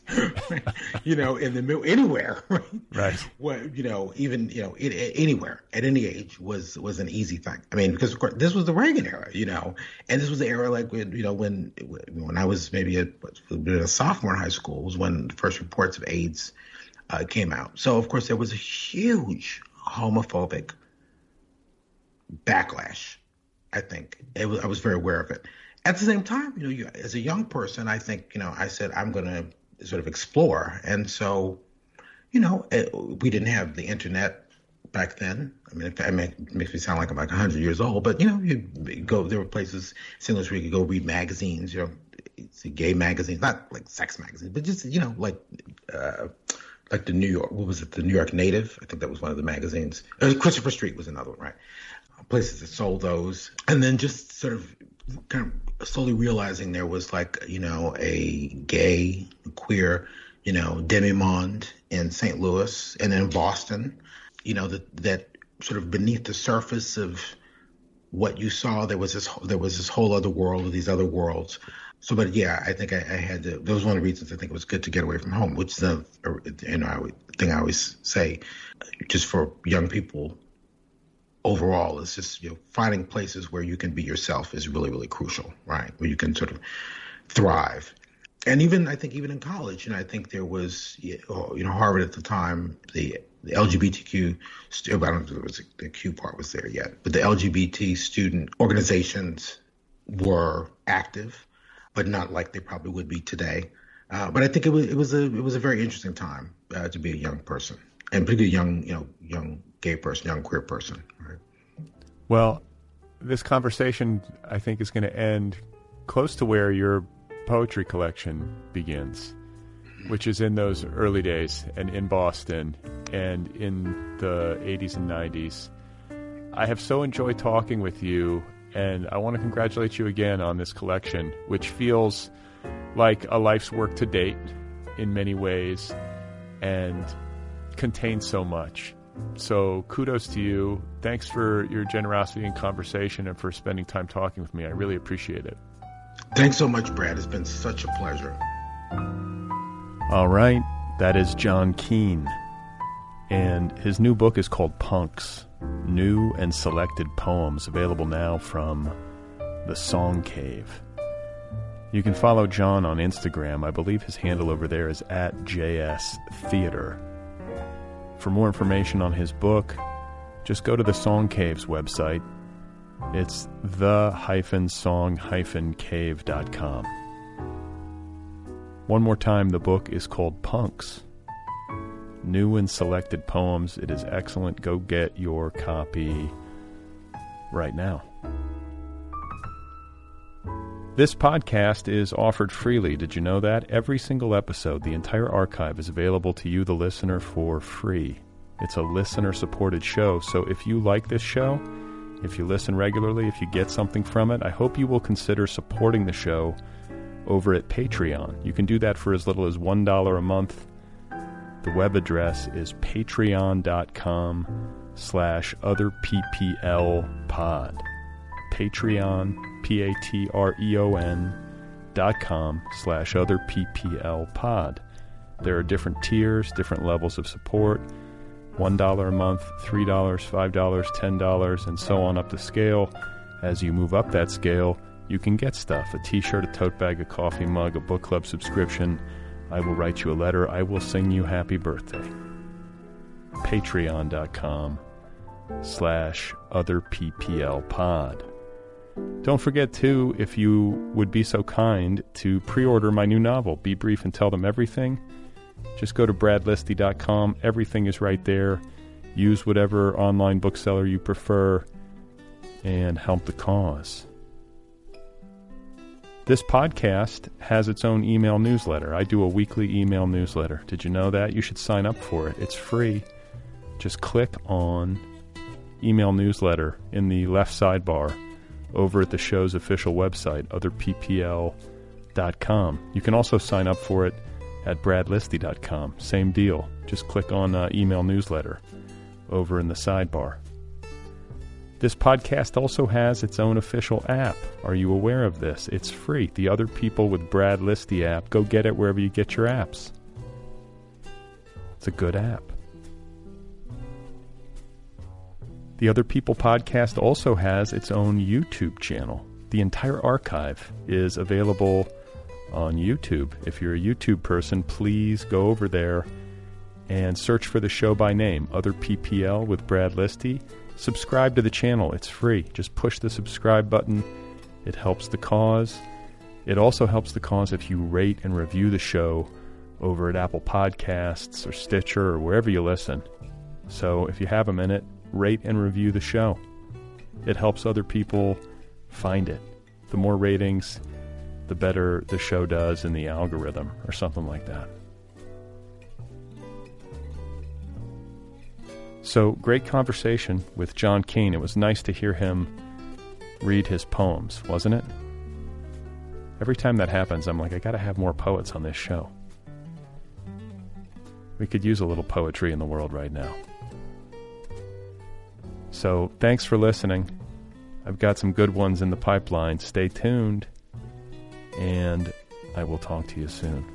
you know, in the middle, anywhere, right? Right. Well, you know, even you know, it, anywhere at any age was was an easy thing. I mean, because of course this was the Reagan era, you know, and this was the era like when you know when when I was maybe a, a sophomore in high school was when the first reports of AIDS uh, came out. So of course there was a huge homophobic backlash. I think was, I was very aware of it at the same time, you know, you, as a young person, I think, you know, I said I'm going to sort of explore, and so, you know, it, we didn't have the internet back then. I mean, it, it makes me sound like I'm like 100 years old, but you know, you go there were places. Louis, where you could go read magazines, you know, gay magazines, not like sex magazines, but just you know, like. Uh, like the New York, what was it? The New York Native. I think that was one of the magazines. Uh, Christopher Street was another one, right? Places that sold those, and then just sort of kind of slowly realizing there was like you know a gay queer you know demi-monde in St. Louis and in Boston you know that that sort of beneath the surface of what you saw there was this there was this whole other world of these other worlds so but yeah I think I, I had to that was one of the reasons I think it was good to get away from home which is the you know I, thing I always say just for young people overall is just you know finding places where you can be yourself is really really crucial right? Where you can sort of thrive. And even i think even in college and i think there was you know harvard at the time the the lgbtq i don't know if the q part was there yet but the lgbt student organizations were active but not like they probably would be today. Uh, but i think it was it was a it was a very interesting time uh, to be a young person and particularly young you know young gay person, young queer person. Right? Well, this conversation, I think, is going to end close to where your poetry collection begins, which is in those early days and in Boston and in the 80s and 90s. I have so enjoyed talking with you, and I want to congratulate you again on this collection, which feels like a life's work to date in many ways and contains so much. So kudos to you. Thanks for your generosity and conversation and for spending time talking with me. I really appreciate it. Thanks so much, Brad. It's been such a pleasure. All right. That is John Keene. And his new book is called Punks New and Selected Poems, available now from The Song Cave. You can follow John on Instagram. I believe his handle over there is at JS Theater. For more information on his book, just go to the Song Caves website. It's the-song-cave.com. One more time, the book is called Punks. New and selected poems. It is excellent. Go get your copy right now. This podcast is offered freely. Did you know that? Every single episode, the entire archive is available to you, the listener, for free. It's a listener supported show, so if you like this show, if you listen regularly, if you get something from it, I hope you will consider supporting the show over at Patreon. You can do that for as little as $1 a month. The web address is patreon.com slash otherppl pod. Patreon, P-A-T-R-E-O-N dot com slash otherppl pod. There are different tiers, different levels of support. $1 a month, $3, $5, $10, and so on up the scale. As you move up that scale, you can get stuff a t shirt, a tote bag, a coffee mug, a book club subscription. I will write you a letter. I will sing you happy birthday. Patreon.com slash other PPL pod. Don't forget, too, if you would be so kind, to pre order my new novel, Be Brief and Tell Them Everything. Just go to bradlisti.com. Everything is right there. Use whatever online bookseller you prefer and help the cause. This podcast has its own email newsletter. I do a weekly email newsletter. Did you know that? You should sign up for it. It's free. Just click on email newsletter in the left sidebar over at the show's official website, otherppl.com. You can also sign up for it at bradlisti.com. Same deal. Just click on uh, email newsletter over in the sidebar. This podcast also has its own official app. Are you aware of this? It's free. The Other People with Brad Listi app. Go get it wherever you get your apps. It's a good app. The Other People podcast also has its own YouTube channel. The entire archive is available on YouTube. If you're a YouTube person, please go over there and search for the show by name, Other PPL with Brad Listi subscribe to the channel. It's free. Just push the subscribe button. It helps the cause. It also helps the cause if you rate and review the show over at Apple Podcasts or Stitcher or wherever you listen. So if you have a minute, rate and review the show. It helps other people find it. The more ratings, the better the show does in the algorithm or something like that. So, great conversation with John Keene. It was nice to hear him read his poems, wasn't it? Every time that happens, I'm like, I gotta have more poets on this show. We could use a little poetry in the world right now. So, thanks for listening. I've got some good ones in the pipeline. Stay tuned, and I will talk to you soon.